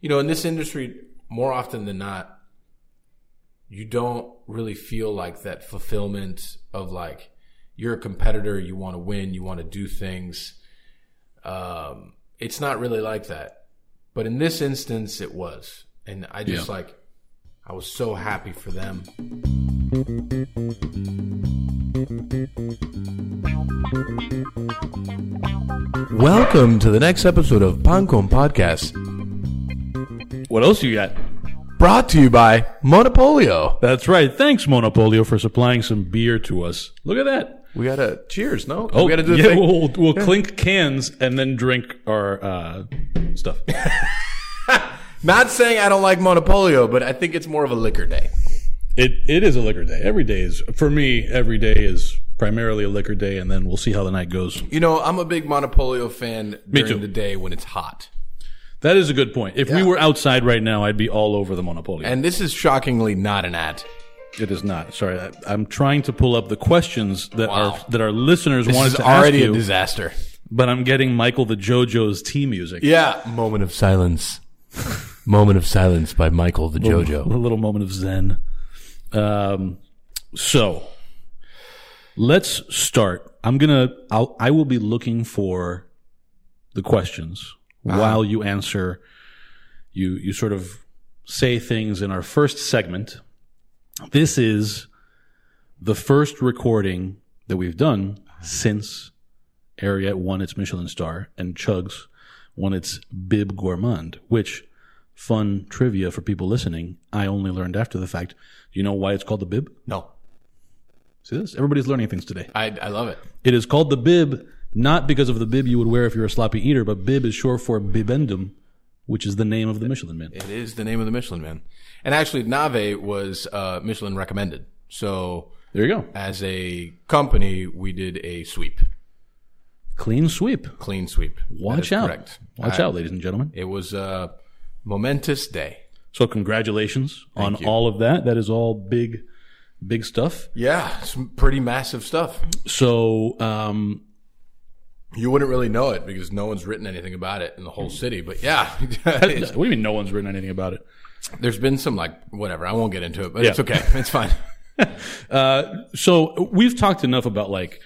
you know, in this industry, more often than not, you don't really feel like that fulfillment of like you're a competitor, you want to win, you want to do things. Um, it's not really like that, but in this instance, it was, and I just Yeah. like I was so happy for them. Welcome to the next episode of Pan Con Podcast, What else you got? brought to you by Monopolio. That's right. Thanks, Monopolio, for supplying some beer to us. Look at that. We gotta cheers, no? Oh, we gotta do the yeah, thing. we'll, we'll clink cans and then drink our uh, stuff. Not saying I don't like Monopolio, but I think it's more of a liquor day. It it is a liquor day. Every day is for me. Every day is primarily a liquor day, and then we'll see how the night goes. You know, I'm a big Monopolio fan during the day when it's hot. That is a good point. If we were outside right now, I'd be all over the Monopolio. And this is shockingly not an ad. it is not. Sorry, I, I'm trying to pull up the questions that Wow. our that our listeners This wanted is to already ask a you, disaster. but I'm getting Michael the JoJo's tea music. Yeah. Moment of silence. Moment of silence by Michael the JoJo. a little moment of zen. Um, so let's start. I'm gonna. I'll, I will be looking for the questions Uh-huh. while you answer. You you sort of say things in our first segment. This is the first recording that we've done uh-huh. since Ariete won its Michelin star and Chugs won its Bib Gourmand, which fun trivia for people listening. I only learned after the fact. Do you know why it's called the bib? No. See this? Everybody's learning things today. I, I love it. It is called the bib not because of the bib you would wear if you're a sloppy eater, but bib is short for bibendum, which is the name of the Michelin man. It is the name of the Michelin man. And actually, Nave was uh, Michelin recommended. So, There you go. as a company, we did a sweep, Clean sweep. clean sweep. Watch out. Correct. Watch I- out, ladies and gentlemen. It was a momentous day. So congratulations on you. all of that. That is all big, big stuff. Yeah, some pretty massive stuff. So, um, You wouldn't really know it because no one's written anything about it in the whole city. But yeah, what do you mean no one's written anything about it? there's been some like whatever. I won't get into it, but Yeah. it's okay. It's fine. Uh, so we've talked enough about like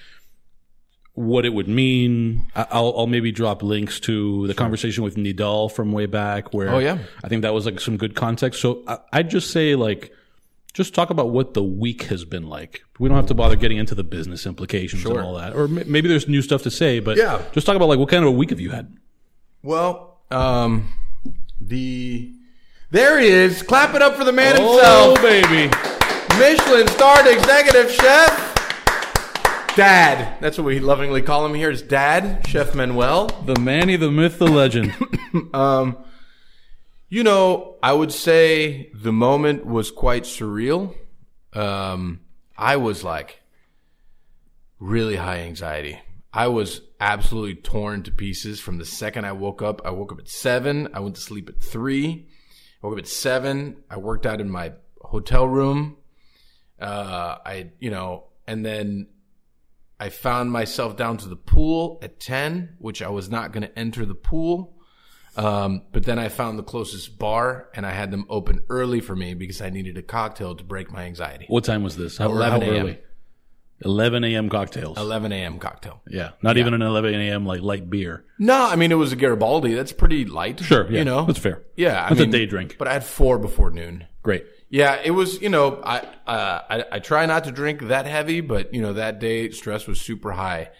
what it would mean. I'll, I'll maybe drop links to the conversation with Nidal from way back where Oh, yeah. I think that was like some good context. So I, I'd just say like, just talk about what the week has been like. We don't have to bother getting into the business implications and all that. Or m- maybe there's new stuff to say, but Yeah. just talk about like what kind of a week have you had? Well, um, the there he is. Clap it up for the man Oh, himself, baby. Michelin starred executive chef. Dad, that's what we lovingly call him here. Is Dad Chef Manuel? The Manny, the myth, the legend. You know, I would say the moment was quite surreal. Um, I was like really high anxiety. I was absolutely torn to pieces from the second I woke up. I woke up at seven. I went to sleep at three. I woke up at seven. I worked out in my hotel room. Uh, I, you know, and then I found myself down to the pool at 10, which I was not going to enter the pool. Um, but then I found the closest bar and I had them open early for me because I needed a cocktail to break my anxiety. what time was this? How, 11 how a.m.. early? 11 a.m. cocktails. 11 a.m. cocktail. Yeah. Not even an 11 a.m. like light beer. No, I mean, it was a Garibaldi. That's pretty light. Sure. Yeah. You know? That's fair. Yeah. I That's mean, a day drink. But I had four before noon. Great. Yeah, it was, you know, I, uh, I, I try not to drink that heavy, but, you know, that day stress was super high.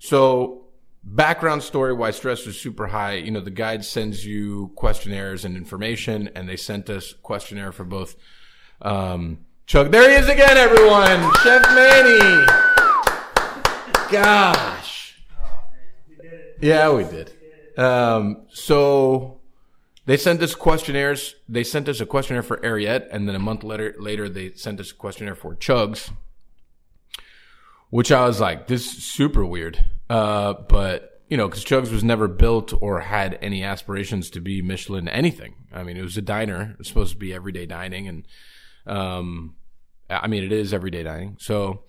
So, background story why stress was super high, you know, the guide sends you questionnaires and information, and they sent us questionnaire for both, um, Chug. There he is again, everyone! Chef Manny! Gosh. Yeah, we did. Um, so they sent us questionnaires. They sent us a questionnaire for Ariete, and then a month later, later they sent us a questionnaire for Chugs, which I was like, this is super weird. Uh, but you know, because Chugs was never built or had any aspirations to be Michelin anything. I mean, it was a diner. It was supposed to be everyday dining, and um, I mean, it is everyday dining. So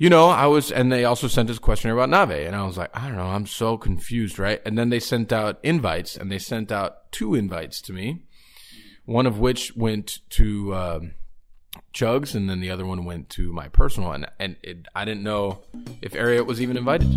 you know, I was, and they also sent us a questionnaire about Nave, and I was like, I don't know, I'm so confused, right? And then they sent out invites, and they sent out two invites to me, one of which went to um, Chugs, and then the other one went to my personal one, and it, I didn't know if Ariete was even invited.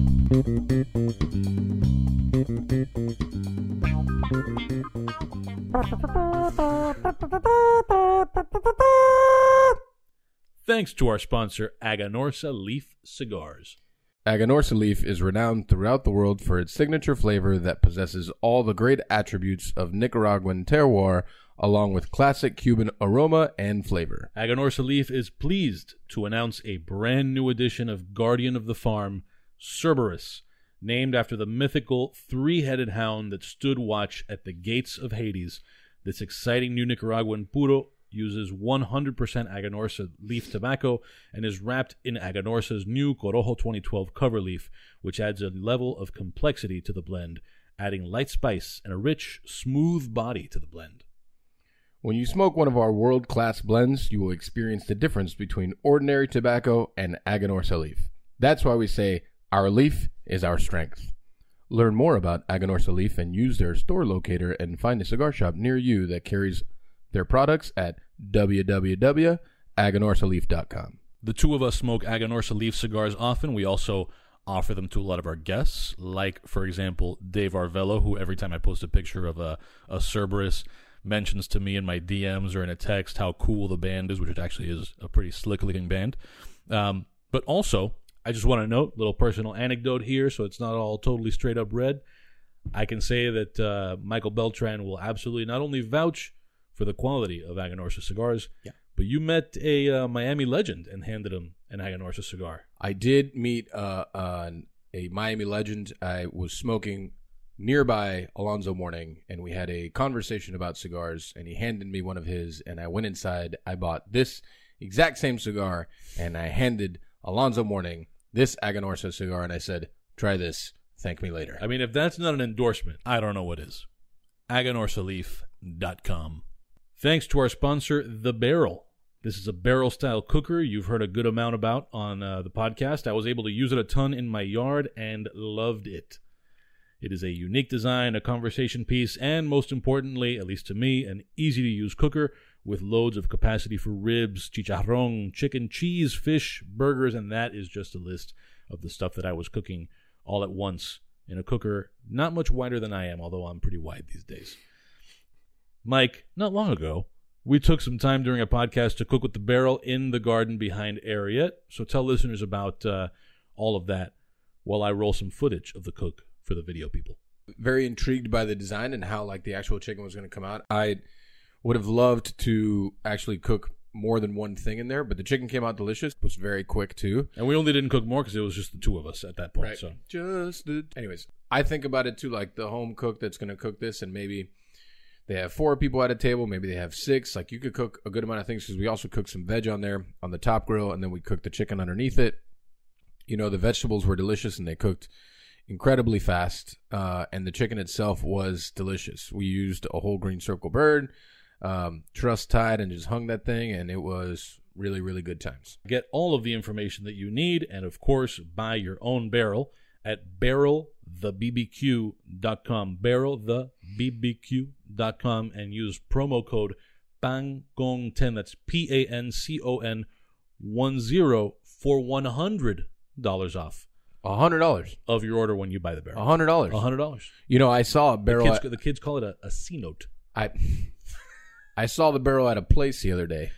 Thanks to our sponsor, Aganorsa Leaf Cigars. Aganorsa leaf is renowned throughout the world for its signature flavor that possesses all the great attributes of Nicaraguan terroir, along with classic Cuban aroma and flavor. Aganorsa Leaf is pleased to announce a brand new edition of Guardian of the Farm, Cerberus, named after the mythical three headed hound that stood watch at the gates of Hades. This exciting new Nicaraguan puro uses 100% Aganorsa leaf tobacco and is wrapped in Aganorsa's new Corojo 2012 cover leaf, which adds a level of complexity to the blend, adding light spice and a rich, smooth body to the blend. When you smoke one of our world class blends, you will experience the difference between ordinary tobacco and Aganorsa leaf. That's why we say our leaf is our strength. Learn more about Aganorsa leaf and use their store locator and find a cigar shop near you that carries their products at www.aganorsaleaf.com. The two of us smoke Aganorsa leaf cigars often. We also offer them to a lot of our guests, like, for example, Dave Arvello, who every time I post a picture of a, a Cerberus mentions to me in my DMs or in a text how cool the band is, which it actually is a pretty slick looking band. Um, but also, I just want to note, little personal anecdote here, so it's not all totally straight up red. I can say that uh, Michael Beltran will absolutely not only vouch for the quality of Aganorsa cigars, Yeah. but you met a uh, Miami legend and handed him an Aganorsa cigar. I did meet uh, a Miami legend. I was smoking nearby Alonzo Mourning, and we had a conversation about cigars. And he handed me one of his, and I went inside. I bought this exact same cigar, and I handed Alonzo Mourning this Aganorsa cigar, and I said, "Try this. Thank me later." I mean, if that's not an endorsement, I don't know what is. AganorsaLeaf.com. Thanks to our sponsor, The Barrel. This is a barrel style cooker you've heard a good amount about on uh, the podcast. I was able to use it a ton in my yard and loved it. It is a unique design, a conversation piece, and most importantly, at least to me, an easy to use cooker with loads of capacity for ribs, chicharron, chicken, cheese, fish, burgers, and that is just a list of the stuff that I was cooking all at once in a cooker not much wider than I am, although I'm pretty wide these days. Mike, not long ago, we took some time during a podcast to cook with the barrel in the garden behind Ariete. So tell listeners about uh, all of that while I roll some footage of the cook for the video people. very intrigued by the design and how like the actual chicken was going to come out. I would have loved to actually cook more than one thing in there, but the chicken came out delicious. It was very quick too. And we only didn't cook more because it was just the two of us at that point. Right. So Just the. Anyways, I think about it too, like the home cook that's going to cook this, and maybe they have four people at a table, maybe they have six. Like you could cook a good amount of things because we also cooked some veg on there on the top grill, and then we cooked the chicken underneath it. You know, the vegetables were delicious and they cooked incredibly fast, uh, and the chicken itself was delicious. We used a whole green circle bird, um, truss tied, and just hung that thing, and it was really, really good times. get all of the information that you need, and of course, buy your own barrel at barrelthebbq.com. Barrelthebbq.com and use promo code PANCON10. That's P A N C O N 1 0 for $100 off A hundred dollars. of your order when you buy the barrel. A hundred dollars. A $100. You know, I saw a barrel. Kids, at- the kids call it a, a C note. I I saw the barrel at a place the other day.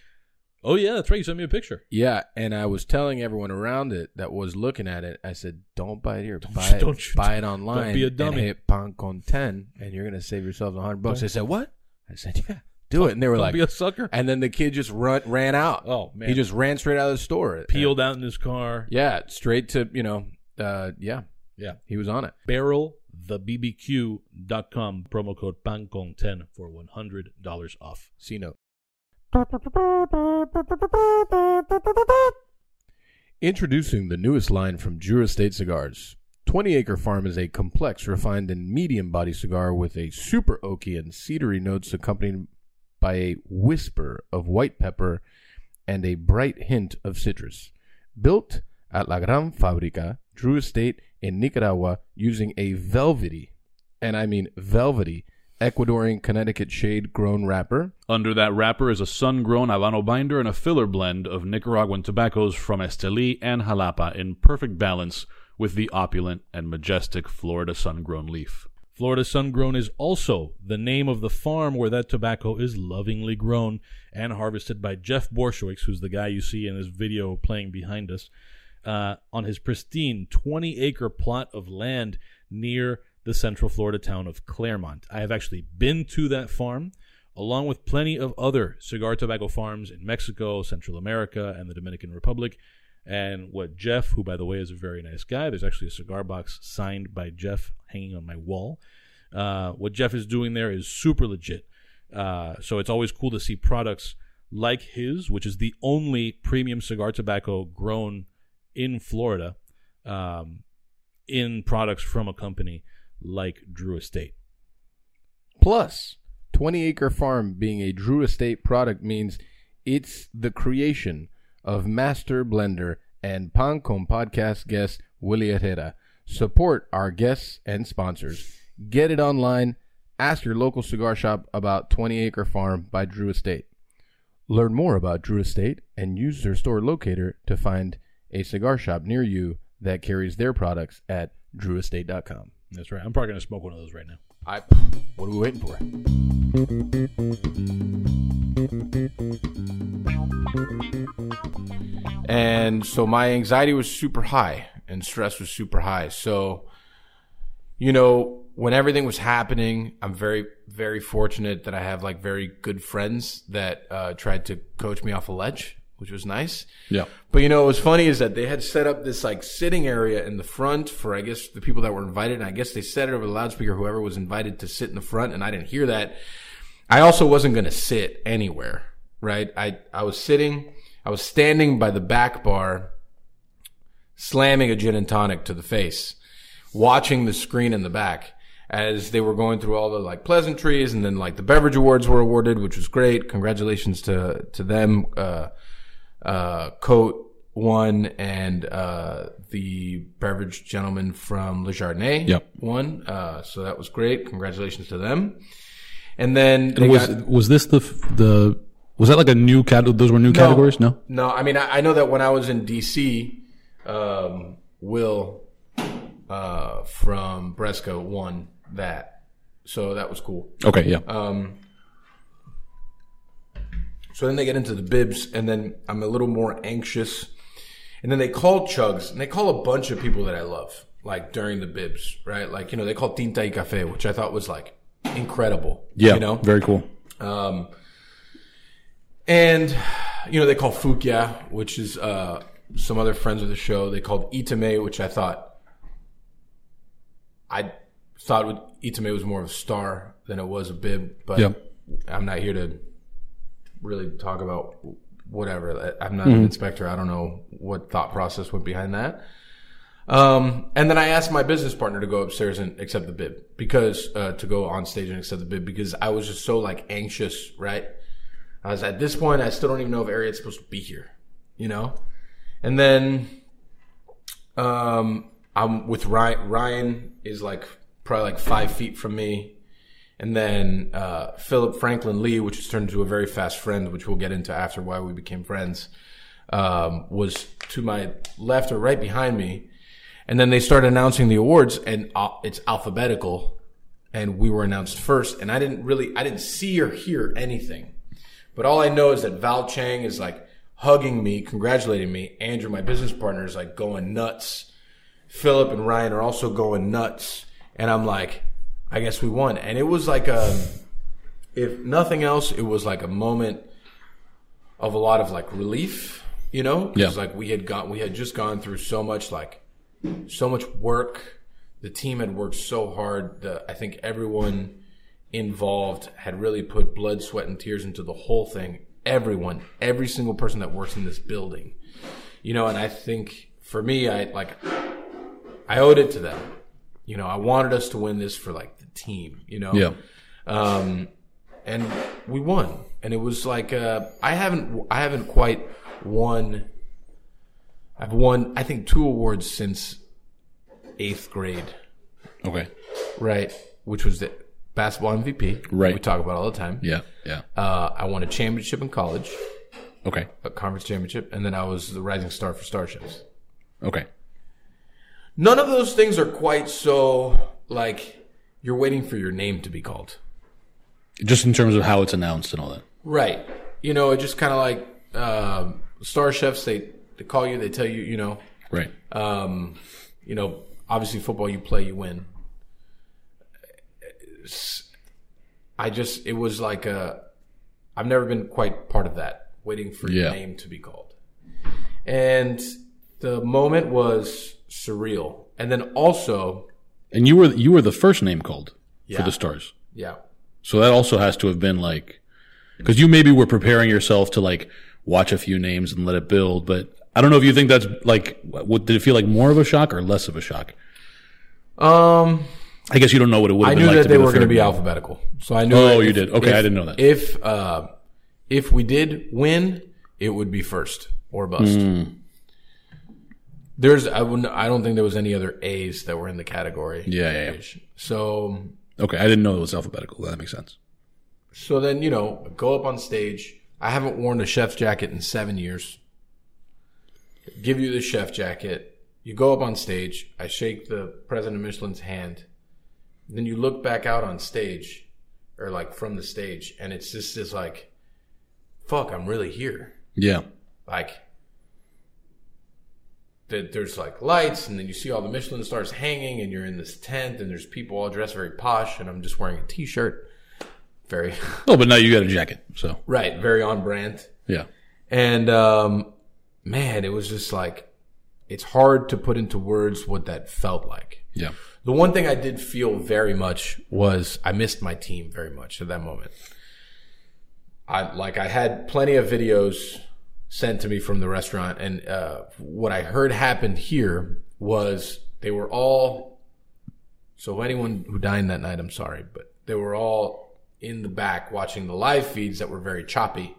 Oh, yeah, that's right. You sent me a picture. Yeah, and I was telling everyone around it that was looking at it. I said, "Don't buy it here. buy it. don't buy it online. be a And dummy. hit Pancon ten, and you're gonna save yourself a hundred bucks." Don't- I said, "What?" I said, "Yeah, do it." And they were Don't like, be a sucker. and then the kid just run ran out. Oh, man. He just ran straight out of the store. Peeled out in his car. Yeah, straight to you know. Uh, yeah, Yeah. he was on it. barrelthebbq.com promo code pancon10 for $100 off C note. Introducing the newest line from Drew Estate Cigars. 20 Acre Farm is a complex, refined, and medium body cigar with a super oaky and cedary notes accompanied by a whisper of white pepper and a bright hint of citrus. Built at La Gran Fabrica, Drew Estate in Nicaragua using a velvety, and I mean velvety, Ecuadorian Connecticut shade grown wrapper. Under that wrapper is a sun grown Habano binder and a filler blend of Nicaraguan tobaccos from Esteli and Jalapa in perfect balance with the opulent and majestic Florida sun grown leaf. Florida Sun Grown is also the name of the farm where that tobacco is lovingly grown and harvested by Jeff Borysiewicz, who's the guy you see in this video playing behind us, uh, on his pristine 20 acre plot of land near the central Florida town of Clermont. I have actually been to that farm, along with plenty of other cigar tobacco farms in Mexico, Central America, and the Dominican Republic. And what Jeff, who by the way is a very nice guy, there's actually a cigar box signed by Jeff hanging on my wall. Uh, what Jeff is doing there is super legit. Uh, so it's always cool to see products like his, which is the only premium cigar tobacco grown in Florida, um, in products from a company like Drew Estate. Plus, 20 Acre Farm being a Drew Estate product means it's the creation of master blender and Pan Con podcast guest Willie Herrera. Support our guests and sponsors. Get it online. Ask your local cigar shop about 20 Acre Farm by Drew Estate. Learn more about Drew Estate and use their store locator to find a cigar shop near you that carries their products at drewestate.com. That's right. I'm probably going to smoke one of those right now. I, what are we waiting for? And so my anxiety was super high and stress was super high. So, you know, when everything was happening, I'm very, very fortunate that I have like very good friends that uh, tried to coach me off a ledge, which was nice. Yeah. But you know, what was funny is that they had set up this like sitting area in the front for, I guess, the people that were invited. And I guess they set it over the loudspeaker, whoever was invited to sit in the front. And I didn't hear that. I also wasn't going to sit anywhere, right? I, I was sitting, I was standing by the back bar, slamming a gin and tonic to the face, watching the screen in the back as they were going through all the like pleasantries and then like the beverage awards were awarded, which was great. Congratulations to, to them. Uh, uh, Coat won and, uh, the beverage gentleman from Le Jardin Yep. won. Uh, so that was great. Congratulations to them. And then And was got- was this the the was that like a new cat? Those were new categories? No. No, I mean, I, I know that when I was in DC, um, Will uh, from Bresco won that. So that was cool. Okay. Yeah. Um, so then they get into the bibs, and then I'm a little more anxious. And then they call Chugs, and they call a bunch of people that I love, like during the bibs, right? Like, you know, they call Tinta y Cafe, which I thought was like incredible. yeah. You know? Very cool. Um, and you know they call Fukia, which is uh, some other friends of the show. They called Itamae, which I thought I thought would, Itamae was more of a star than it was a bib. But Yeah. I'm not here to really talk about whatever. I'm not an inspector. I don't know what thought process went behind that. Um, and then I asked my business partner to go upstairs and accept the bid because, uh, to go on stage and accept the bid because I was just so like anxious, right? I was at this point, I still don't even know if Ariete's supposed to be here, you know? And then, um, I'm with Ryan. Ryan is like probably like five feet from me. And then, uh, Philip Frankland Lee, which has turned into a very fast friend, which we'll get into after why we became friends, um, was to my left or right behind me. And then they started announcing the awards and uh, it's alphabetical and we were announced first. And I didn't really, I didn't see or hear anything. But all I know is that Val Chang is like hugging me, congratulating me. Andrew, my business partner, is like going nuts. Philip and Ryan are also going nuts. And I'm like, I guess we won. And it was like a, if nothing else, it was like a moment of a lot of like relief, you know? Yeah. Because like we had got, we had just gone through so much like, so much work. The team had worked so hard. The, I think everyone involved had really put blood, sweat, and tears into the whole thing. Everyone, every single person that works in this building, you know. And I think for me, I like, I owed it to them. You know, I wanted us to win this for like team. You know. Yeah. Um, and we won. And it was like uh, I haven't I haven't quite won I've won, I think, two awards since eighth grade, Okay. right? Which was the basketball MVP. Right. We talk about all the time. Yeah. Yeah. Uh, I won a championship in college, Okay. a conference championship, and then I was the rising star for StarChefs. Okay. None of those things are quite so like you're waiting for your name to be called. Just in terms of how it's announced and all that. Right. You know, it just kind of like um, StarChefs. They they call you. They tell you. You know. Right. Um, you know. Obviously, football. You play. You win. It's- I just. It was like a. I've never been quite part of that. Waiting for your name to be called. And the moment was surreal. And then also, And you were you were the first name called for the stars. yeah, So that also has to have been like, because you maybe were preparing yourself to like watch a few names and let it build. But I don't know if you think that's like, what, did it feel like more of a shock or less of a shock? um, I guess you don't know what it would I knew been like that they the were going to be alphabetical, so I knew. Oh, you if- did. Okay, if- I didn't know that. If uh, if we did win, it would be first or bust. Hmm. There's, I wouldn't. I don't think there was any other A's that were in the category. Yeah, yeah, yeah. So, Okay, I didn't know it was alphabetical. That makes sense. so then you know, go up on stage. I haven't worn a chef's jacket in seven years. Give you the chef jacket. You go up on stage. I shake the president of Michelin's hand. Then you look back out on stage, or like from the stage, and it's just this like, fuck, I'm really here. Yeah. Like, that there's like lights, and then you see all the Michelin stars hanging, and you're in this tent, and there's people all dressed very posh, and I'm just wearing a t-shirt, very Oh, but now you got a jacket. So right, very on brand. yeah. And um, man, it was just like it's hard to put into words what that felt like. Yeah. The one thing I did feel very much was I missed my team very much at that moment. I like I had plenty of videos sent to me from the restaurant, and uh, what I heard happened here was they were all. So anyone who dined that night, I'm sorry, but they were all in the back watching the live feeds that were very choppy.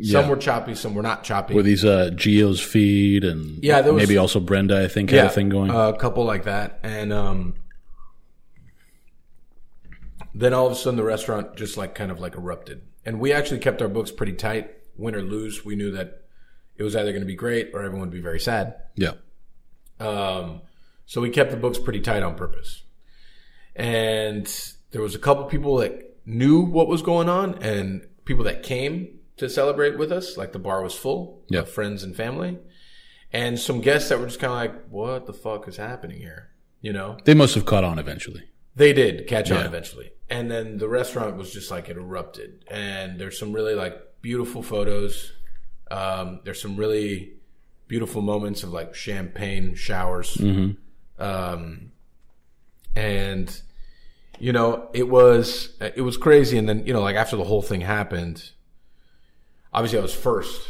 Some Yeah. were choppy, some were not choppy. Were these uh, Geo's feed and Yeah, was- maybe also Brenda, I think, had a thing going. A couple like that, and um, then all of a sudden the restaurant just like kind of like erupted, and we actually kept our books pretty tight. Win or lose, we knew that it was either going to be great or everyone would be very sad. yeah. Um, so we kept the books pretty tight on purpose. And there was a couple people that knew what was going on and people that came to celebrate with us. Like the bar was full Yeah. of friends and family. And some guests that were just kind of like, what the fuck is happening here? You know, They must have caught on eventually. they did catch on eventually. And then the restaurant was just like it erupted. And there's some really like beautiful photos. Um, there's some really beautiful moments of like champagne showers. Um, and you know, it was it was crazy. And then you know, like after the whole thing happened, obviously I was first.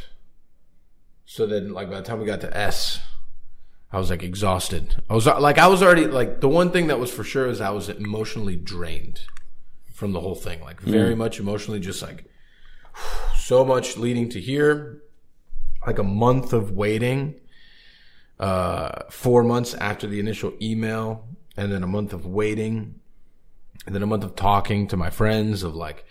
So then, like by the time we got to S, I was like exhausted. I was like, I was already like the one thing that was for sure is I was emotionally drained from the whole thing. Like very much emotionally, just like so much leading to here, like a month of waiting, uh, four months after the initial email, and then a month of waiting, and then a month of talking to my friends of like,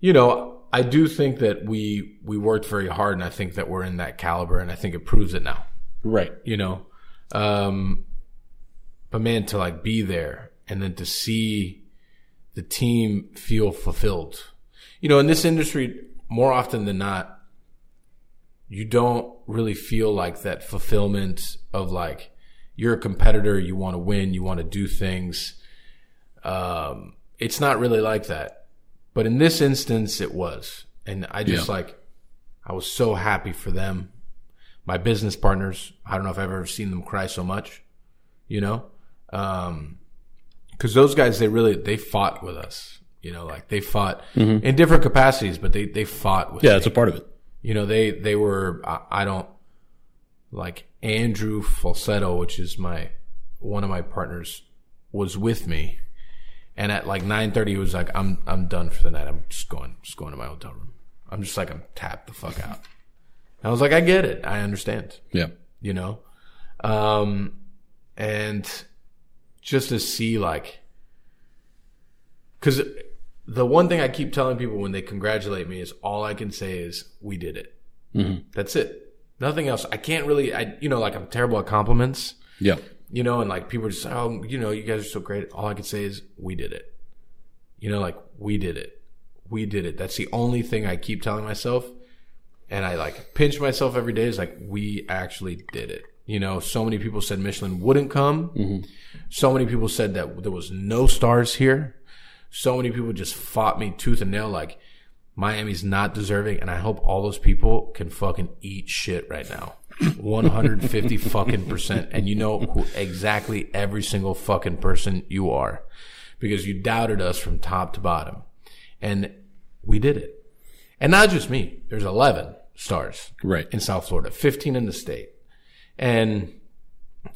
you know, I do think that we we worked very hard, and I think that we're in that caliber, and I think it proves it now. Right. you know? Um but man to like be there and then to see the team feel fulfilled. You know in this industry more often than not you don't really feel like that fulfillment of like you're a competitor you want to win you want to do things um it's not really like that but in this instance it was and i just Yeah. like i was so happy for them my business partners. I don't know if I've ever seen them cry so much, you know? Um, cause those guys, they really, they fought with us, you know, like they fought in different capacities, but they, they fought with Yeah, me. that's a part of it. You know, they, they were, I, I don't, like Andrew Falsetto, which is my, one of my partners was with me. And at like 930, he was like, I'm, I'm done for the night. I'm just going, just going to my hotel room. I'm just like, I'm tapped the fuck out. I was like, I get it. I understand Yeah. you know? Um, and just to see like, cause the one thing I keep telling people when they congratulate me is all I can say is we did it. Mm-hmm. That's it. Nothing else. I can't really, I, you know, like I'm terrible at compliments, Yeah. you know, and like people just, oh, you know, you guys are so great. All I can say is we did it. You know, like we did it. We did it. That's the only thing I keep telling myself. And I like pinch myself every day is like, we actually did it. You know, so many people said Michelin wouldn't come. Mm-hmm. So many people said that there was no stars here. So many people just fought me tooth and nail like Miami's not deserving. And I hope all those people can fucking eat shit right now. 150 fucking percent. And you know who exactly every single fucking person you are because you doubted us from top to bottom. And we did it. And not just me. There's 11 stars Right. in South Florida, 15 in the state. And,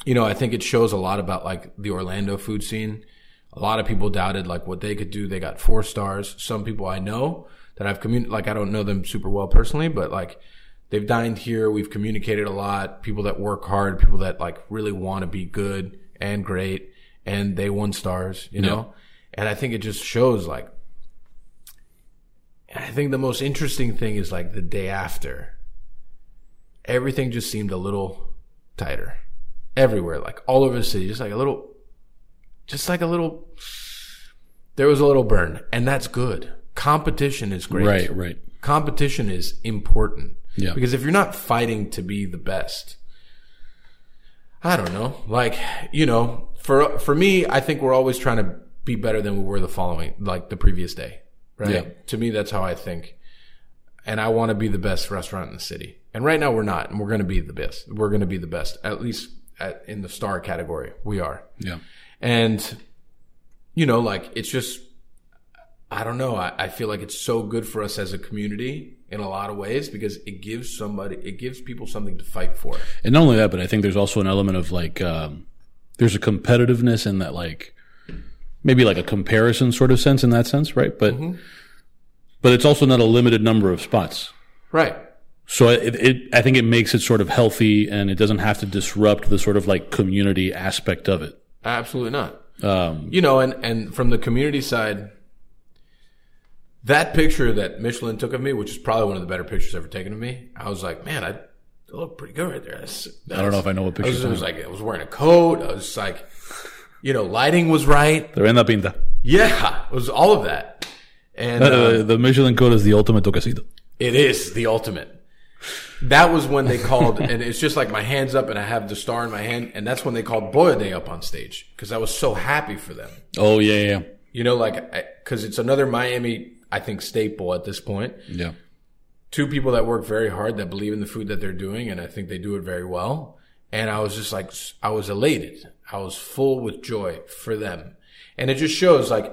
you know, I think it shows a lot about like the Orlando food scene. A lot of people doubted like what they could do. They got four stars. Some people I know that I've commun like I don't know them super well personally, but like they've dined here. We've communicated a lot. People that work hard, people that like really want to be good and great and they won stars, you know? And I think it just shows like, I think the most interesting thing is like the day after everything just seemed a little tighter everywhere, like all over the city, just like a little, just like a little, there was a little burn and that's good. Competition is great. Right. Right. Competition is important. Yeah. Because if you're not fighting to be the best, I don't know. Like, you know, for, for me, I think we're always trying to be better than we were the following, like the previous day. Right. Yeah. To me, that's how I think. And I want to be the best restaurant in the city. And right now we're not, and we're going to be the best. We're going to be the best, at least at, in the star category. We are. Yeah. And, you know, like it's just, I don't know. I, I feel like it's so good for us as a community in a lot of ways because it gives somebody, it gives people something to fight for. And not only that, but I think there's also an element of like, um, there's a competitiveness in that, like, maybe like a comparison sort of sense in that sense, right? But, but it's also not a limited number of spots. Right. So it, it, I think it makes it sort of healthy and it doesn't have to disrupt the sort of like community aspect of it. Absolutely not. Um, You know, and, and from the community side, that picture that Michelin took of me, which is probably one of the better pictures ever taken of me, I was like, man, I, I look pretty good right there. That's, I don't know if I know what picture was, I was talking like, I was wearing a coat. I was like, you know, lighting was right. There about. Tremenda pinta. Yeah, it was all of that. And uh, Uh, the Michelin code is the ultimate toquecito. it is the ultimate. That was when they called, and it's just like my hands up, and I have the star in my hand, and that's when they called Boia De up on stage because I was so happy for them. Oh, yeah, yeah, You know, like because it's another Miami, I think, staple at this point. yeah. Two people that work very hard that believe in the food that they're doing, and I think they do it very well. And I was just like, I was elated. I was full with joy for them, and it just shows, like,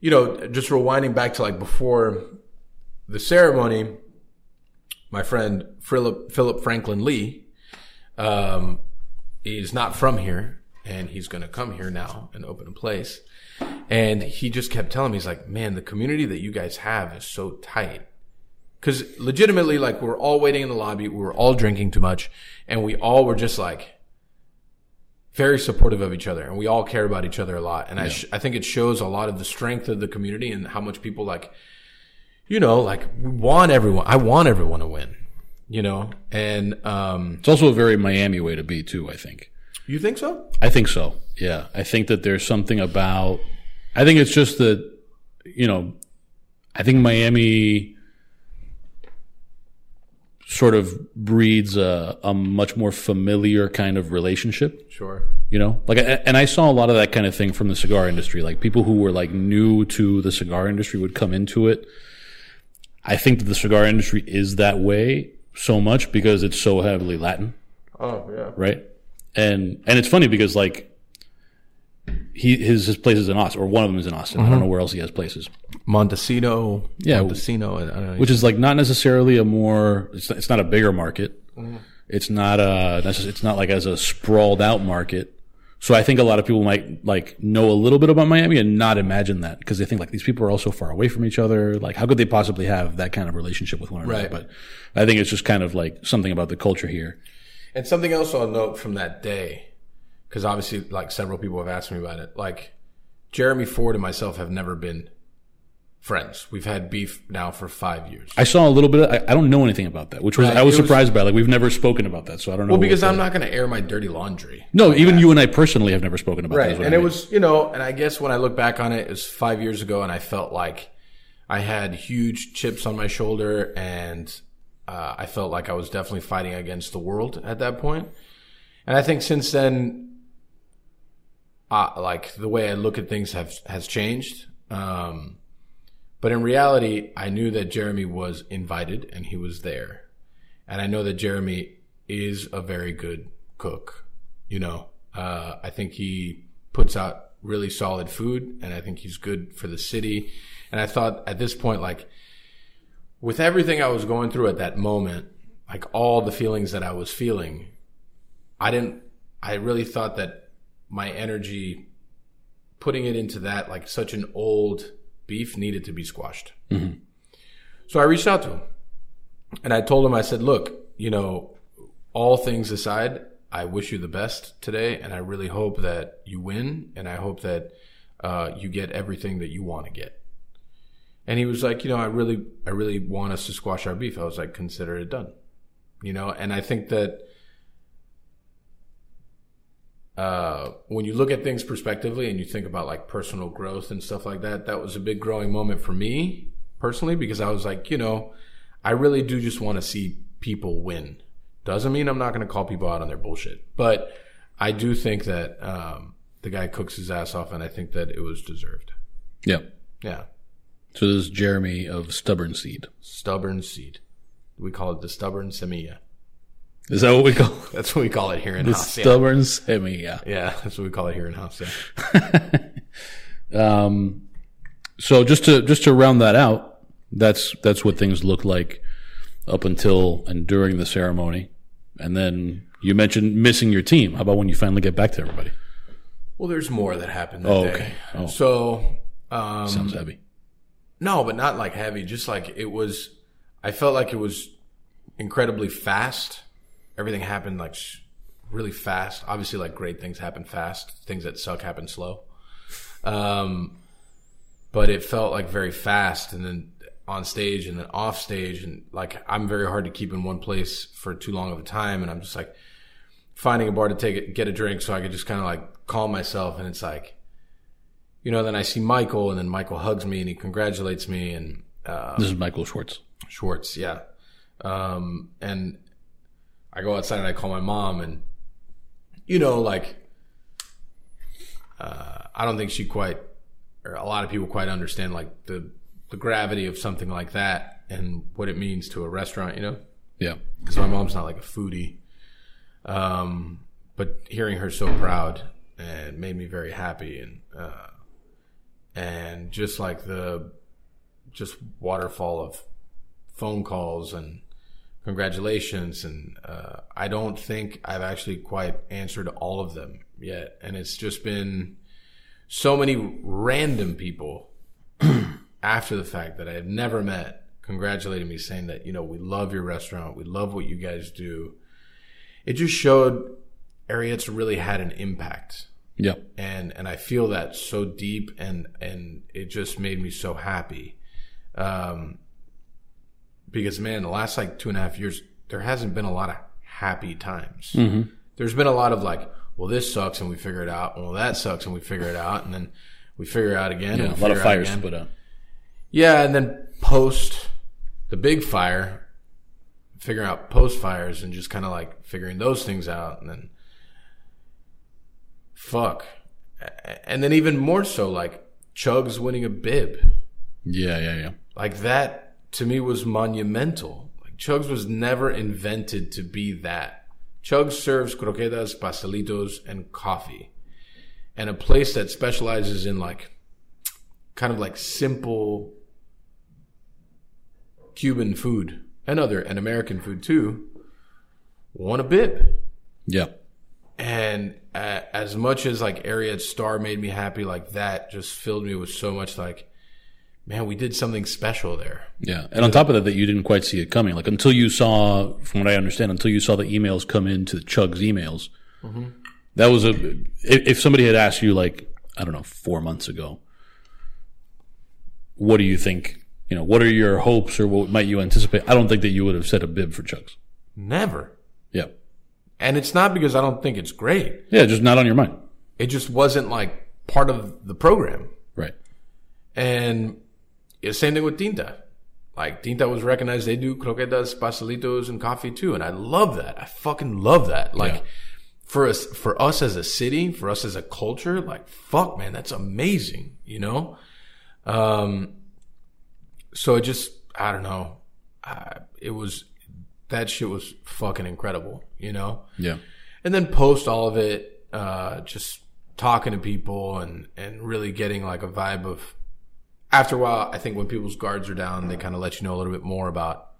you know, just rewinding back to like before the ceremony. My friend Philip Philip Frankland Lee, um, is not from here, and he's going to come here now and open a place. And he just kept telling me, he's like, man, the community that you guys have is so tight. Cause legitimately, like, we were all waiting in the lobby. We were all drinking too much and we all were just like very supportive of each other and we all care about each other a lot. And I, sh- I think it shows a lot of the strength of the community and how much people like, you know, like we want everyone. I want everyone to win, you know, and, um, It's also a very Miami way to be, too, I think. you think so? I think so. Yeah. I think that there's something about, I think it's just that, you know, I think Miami sort of breeds a, a much more familiar kind of relationship, Sure. you know? Like, and I saw a lot of that kind of thing from the cigar industry. Like people who were like new to the cigar industry would come into it. I think that the cigar industry is that way so much because it's so heavily Latin Oh, yeah. right? And and it's funny because like he his his place is in Austin, or one of them is in Austin. I don't mm-hmm. know where else he has places, Montecito. Yeah. Montecito. I don't know. which is like not necessarily a more. It's not, it's not a bigger market. Mm-hmm. It's not a. It's not like as a sprawled out market. So I think a lot of people might like know a little bit about Miami and not imagine that because they think like these people are all so far away from each other. Like how could they possibly have that kind of relationship with one another? Right. But I think it's just kind of like something about the culture here. And something else I'll note from that day, because obviously, like several people have asked me about it. Like Jeremy Ford and myself have never been friends. We've had beef now for five years. I saw a little bit. Of, I, I don't know anything about that, which was Right, I was it was- surprised by. Like we've never spoken about that, so I don't know. Well, because I'm not going to air my dirty laundry. No, even you and I personally have never spoken about that. Right. is what And I it was, you know, and I guess when I look back on it, it was five years ago, and I felt like I had huge chips on my shoulder, and uh, I felt like I was definitely fighting against the world at that point. And I think since then, uh, like the way I look at things have has changed. Um, but in reality, I knew that Jeremy was invited and he was there, and I know that Jeremy is a very good cook. You know, uh, I think he puts out really solid food, and I think he's good for the city. And I thought at this point, like with everything I was going through at that moment, like all the feelings that I was feeling, I didn't. I really thought that my energy, putting it into that like such an old beef, needed to be squashed. So I reached out to him, and I told him, I said, "Look, you know, all things aside, I wish you the best today, and I really hope that you win, and I hope that uh, you get everything that you want to get." And he was like, "You know, I really, I really want us to squash our beef." I was like, "Consider it done," you know, and I think that uh, when you look at things prospectively and you think about like personal growth and stuff like that, that was a big growing moment for me personally because I was like, you know, I really do just want to see people win. Doesn't mean I'm not going to call people out on their bullshit, but I do think that um, the guy cooks his ass off, and I think that it was deserved. yeah. Yeah, So this is Jeremy of Stubborn Seed. stubborn seed. We call it the stubborn semilla. Is that what we call That's what we call it here in the house. Yeah. stubborn semi? Yeah. yeah, that's what we call it here in house. Yeah. Um, so just to just to round that out, that's that's what things look like up until and during the ceremony, and then you mentioned missing your team. How about when you finally get back to everybody? Well, there's more that happened that Oh, day. okay. Oh. So, um, Sounds heavy. no, but not like heavy. Just like it was. I felt like it was incredibly fast. Everything happened like sh- really fast. Obviously, like great things happen fast. Things that suck happen slow. Um, but it felt like very fast, and then on stage and then off stage, and like I'm very hard to keep in one place for too long of a time, and I'm just like finding a bar to take it, get a drink, so I could just kind of like calm myself, and it's like, you know, then I see Michael, and then Michael hugs me and he congratulates me, and uh, This is Michael Schwartz. Schwartz, yeah. Um, and I go outside and I call my mom, and you know, like, uh, I don't think she quite, or a lot of people quite understand like the the gravity of something like that and what it means to a restaurant, you know, Yeah. because my mom's not like a foodie. Um, but hearing her so proud and made me very happy, and uh, and just like the just waterfall of phone calls and congratulations. And uh, i don't think i've actually quite answered all of them yet. And it's just been so many random people after the fact that i have never met congratulating me saying that you know we love your restaurant. We love what you guys do. It just showed Ariete's really had an impact. Yeah. and and I feel that so deep and and it just made me so happy. Um because man the last like two and a half years there hasn't been a lot of happy times mm-hmm. there's been a lot of like well this sucks and we figure it out well that sucks and we figure it out and then we figure it out again Yeah. and A lot of figure it out fires put out. Yeah, and then post the big fire, figuring out post fires and just kind of like figuring those things out, and then fuck, and then even more so like Chugs winning a bib, Yeah. Yeah. Yeah. like that to me was monumental. Like Chugs was never invented to be that. Chugs serves croquetas, pastelitos, and coffee, and a place that specializes in like kind of like simple Cuban food and other and American food too. Won a bib. Yeah. And uh, as much as like Ariete's star made me happy, like that just filled me with so much like, man, we did something special there. Yeah, and on top of that, that you didn't quite see it coming. Like until you saw, from what I understand, until you saw the emails come into Chug's emails, mm-hmm. that was a. If, if somebody had asked you, like I don't know, four months ago, what do you think? You know, what are your hopes, or what might you anticipate? I don't think that you would have set a bib for Chugs. Never. Yeah, And it's not because I don't think it's great. yeah, just not on your mind, It just wasn't like part of the program. right? And same thing with Tinta. Like Tinta was recognized. They do croquetas, pastelitos, and coffee too. And I love that. I fucking love that. Like Yeah. for us, for us as a city, for us as a culture, like fuck, man, that's amazing. You know. Um. So it just, I don't know. I, it was that shit was fucking incredible. You know Yeah, and then post all of it, uh, just talking to people and, and really getting like a vibe of, after a while, I think when people's guards are down, they kind of let you know a little bit more about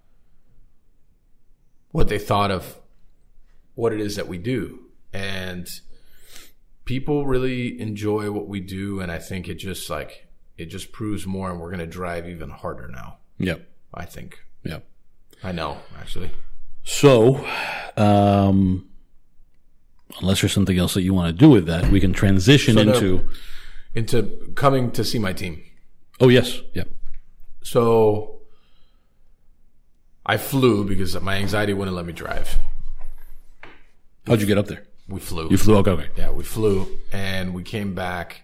what they thought of what it is that we do. And people really enjoy what we do. And I think it just like, it just proves more and we're going to drive even harder now. Yep. I think. Yep. I know, actually. So, um, unless there's something else that you want to do with that, we can transition So into. Into coming to see my team. Oh yes, yeah, So I flew because my anxiety wouldn't let me drive. how'd you get up there? We flew. You flew. Okay, okay. yeah, we flew and we came back,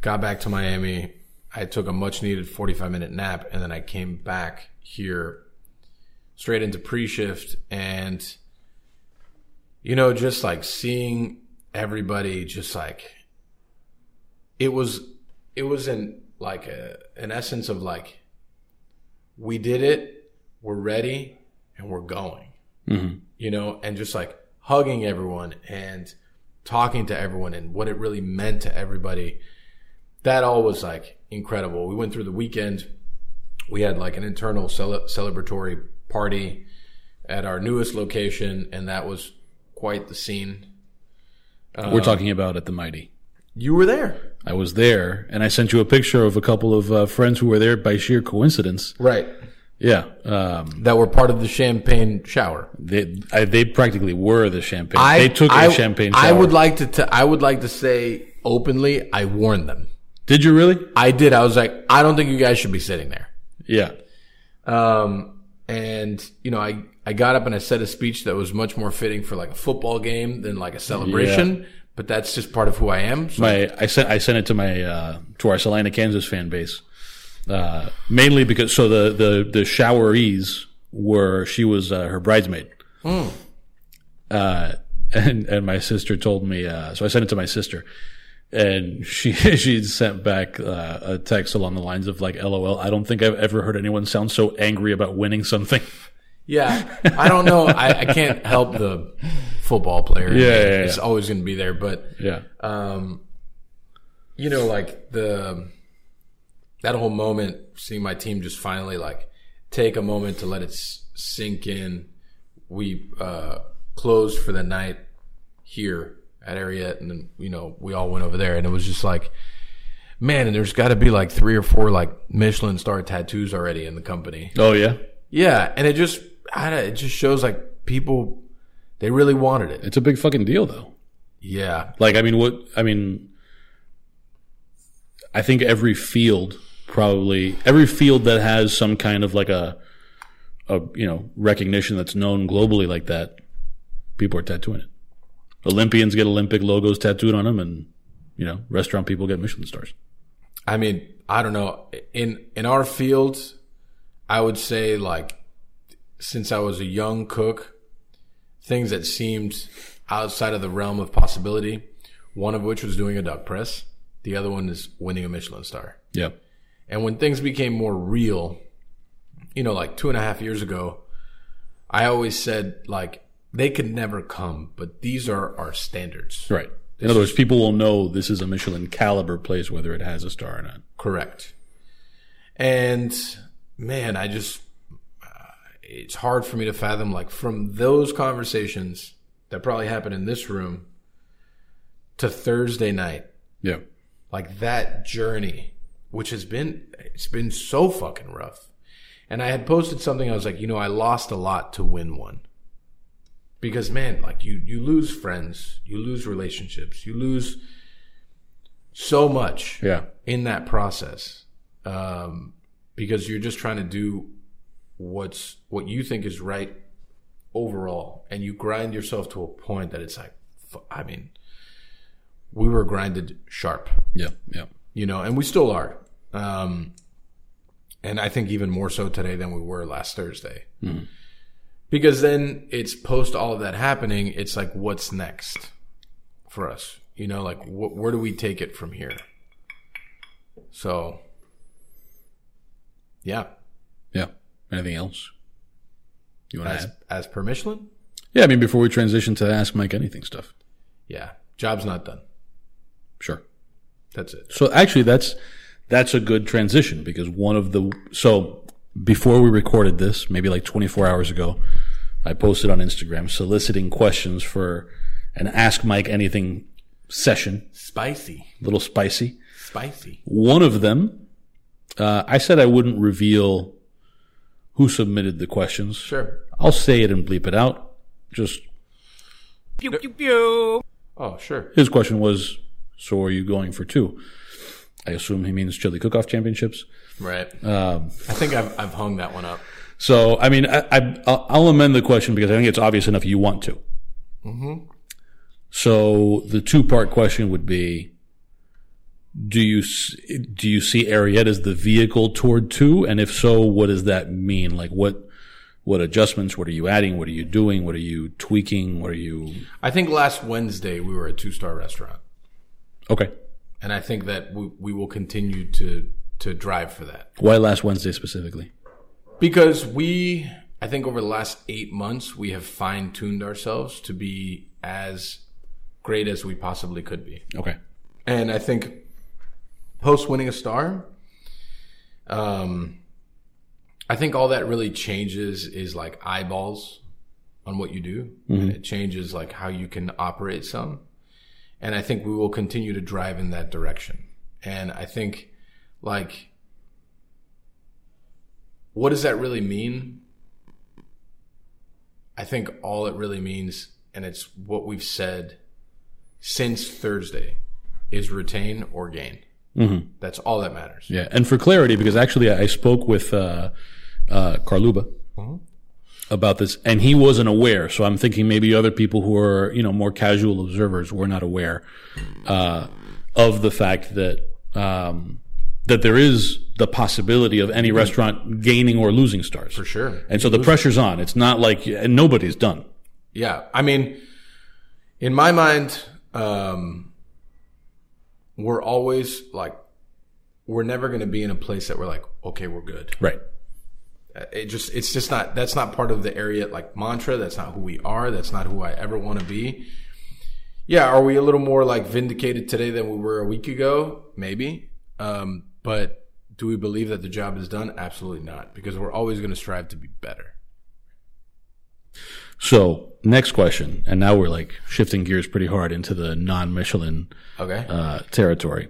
got back to Miami. I took a much needed 45 minute nap and then I came back here straight into pre shift and, you know, just like seeing everybody just like, it was, it was in like a, an essence of like, we did it, we're ready, and we're going. Mm-hmm. You know, and just like hugging everyone and talking to everyone and what it really meant to everybody. That all was like incredible. We went through the weekend. We had like an internal cele- celebratory party at our newest location, and that was quite the scene. We're uh, talking about at the Mighty. You were there, I was there, and I sent you a picture of a couple of uh, friends who were there by sheer coincidence. right? Yeah, um, That were part of the champagne shower. they I, they practically were the champagne. they took I, a champagne. Shower. I would like to. T- I would like to say openly. I warned them. Did you really? I did. I was like, I don't think you guys should be sitting there. Yeah. Um, and you know, I I got up and I said a speech that was much more fitting for like a football game than like a celebration. But that's just part of who I am. So My I sent I sent it to my uh, to our Salina, Kansas fan base, uh, mainly because so the the the showerees were she was uh, her bridesmaid, uh, and and my sister told me uh, so I sent it to my sister, and she she sent back uh, a text along the lines of like LOL I don't think I've ever heard anyone sound so angry about winning something. yeah, I don't know. I, I can't help the football player. Yeah, yeah, yeah. it's always going to be there. But Yeah, um, you know, like the that whole moment, seeing my team just finally like take a moment to let it s- sink in. We uh, closed for the night here at Ariete, and then you know we all went over there, and it was just like, man, and there's got to be like three or four like Michelin star tattoos already in the company. oh yeah, Yeah, and it just I don't, it just shows like people they really wanted it. it's a big fucking deal though. Yeah, Like, I mean, what, I mean, I think every field probably, every field that has some kind of like a, a, you know, recognition that's known globally like that, people are tattooing it. Olympians get Olympic logos tattooed on them and, you know, restaurant people get Michelin stars. I mean, I don't know. In in our field, I would say like since I was a young cook, things that seemed outside of the realm of possibility, one of which was doing a duck press, the other one is winning a Michelin star. Yeah. And when things became more real, you know, like two and a half years ago, I always said like they could never come, but these are our standards. Right. In other words, people will know this is a Michelin caliber place, whether it has a star or not. Correct. And man, I just, it's hard for me to fathom, like, from those conversations that probably happened in this room to Thursday night, Yeah. like that journey which has been it's been so fucking rough. And I had posted something. I was like, you know, I lost a lot to win one. Because man, like you you lose friends, you lose relationships, you lose so much Yeah. in that process um, because you're just trying to do what's what you think is right overall, and you grind yourself to a point that it's like, I mean, we were grinded sharp, Yeah. Yeah. you know, and we still are. Um, and I think even more so today than we were last Thursday. Because then it's post all of that happening, it's like, what's next for us? You know, like, wh- where do we take it from here? So, yeah. Anything else? You want to add? as per Michelin? Yeah. I mean, before we transition to Ask Mike Anything stuff. Yeah. Job's not done. Sure. That's it. So actually, that's that's a good transition because one of the so before we recorded this, maybe like 24 hours ago, I posted on Instagram soliciting questions for an Ask Mike Anything session, Spicy. a little spicy. Spicy. One of them, uh, I said I wouldn't reveal who submitted the questions. Sure. I'll say it and bleep it out. Just Pew, pew, pew. Oh, sure. his question was, "So are you going for two? I assume he means chili cook-off championships. Right. Um, I think I've, I've hung that one up. So, I mean, I, I, I'll I'll amend the question because I think it's obvious enough you want to. So the two part question would be, do you, do you see Ariete as the vehicle toward two? And if so, what does that mean? Like what, what adjustments? What are you adding? What are you doing? What are you tweaking? What are you, I think last Wednesday we were a two star restaurant. okay. And I think that we, we will continue to, to drive for that. Why last Wednesday specifically? Because we, I think over the last eight months, we have fine tuned ourselves to be as great as we possibly could be. Okay. And I think post winning a star, um, I think all that really changes is like eyeballs on what you do. And it changes like how you can operate some. And I think we will continue to drive in that direction. And I think like, what does that really mean? I think all it really means, and it's what we've said since Thursday, is retain or gain. Mm-hmm. That's all that matters. Yeah, and for clarity, because actually I spoke with uh, uh, Carluba about this, and he wasn't aware. So I'm thinking maybe other people who are you know more casual observers were not aware uh, of the fact that um, that there is the possibility of any restaurant gaining or losing stars. For sure. And so the pressure's on. It's not like and nobody's done. Yeah. I mean, in my mind, um, we're always like, we're never going to be in a place that we're like, okay, we're good. Right. It just, it's just not, that's not part of the Ariete like mantra. That's not who we are. That's not who I ever want to be. Yeah. Are we a little more like vindicated today than we were a week ago? Maybe. Um, but do we believe that the job is done? Absolutely not, because we're always going to strive to be better. So next question, and now we're like shifting gears pretty hard into the non-Michelin Okay. uh, territory.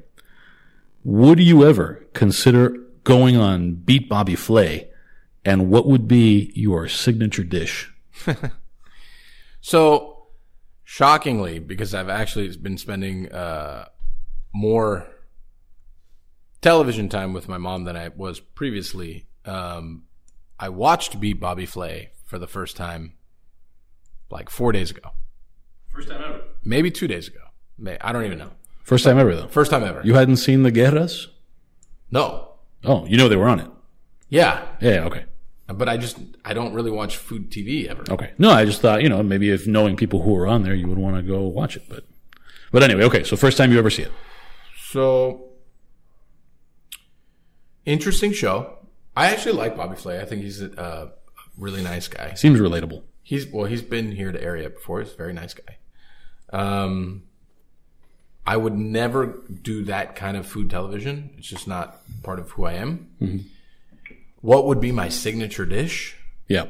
Would you ever consider going on Beat Bobby Flay? And what would be your signature dish? So, shockingly, because I've actually been spending uh, more television time with my mom than I was previously, um, I watched Beat Bobby Flay for the first time like four days ago, First time ever. maybe two days ago. May I don't even know. First time ever, though. First time ever. You hadn't seen the Guerras? no. Oh, you know they were on it. Yeah, Yeah, okay. but I just I don't really watch food TV ever. Okay. No, I just thought, you know, maybe if knowing people who were on there, you would want to go watch it. But, but anyway, okay. So first time you ever see it. So interesting show. I actually like Bobby Flay. I think he's a, a really nice guy. Seems relatable. He's well, he's been here to Ariete before. He's a very nice guy. Um, I would never do that kind of food television. It's just not part of who I am. What would be my signature dish? Yeah.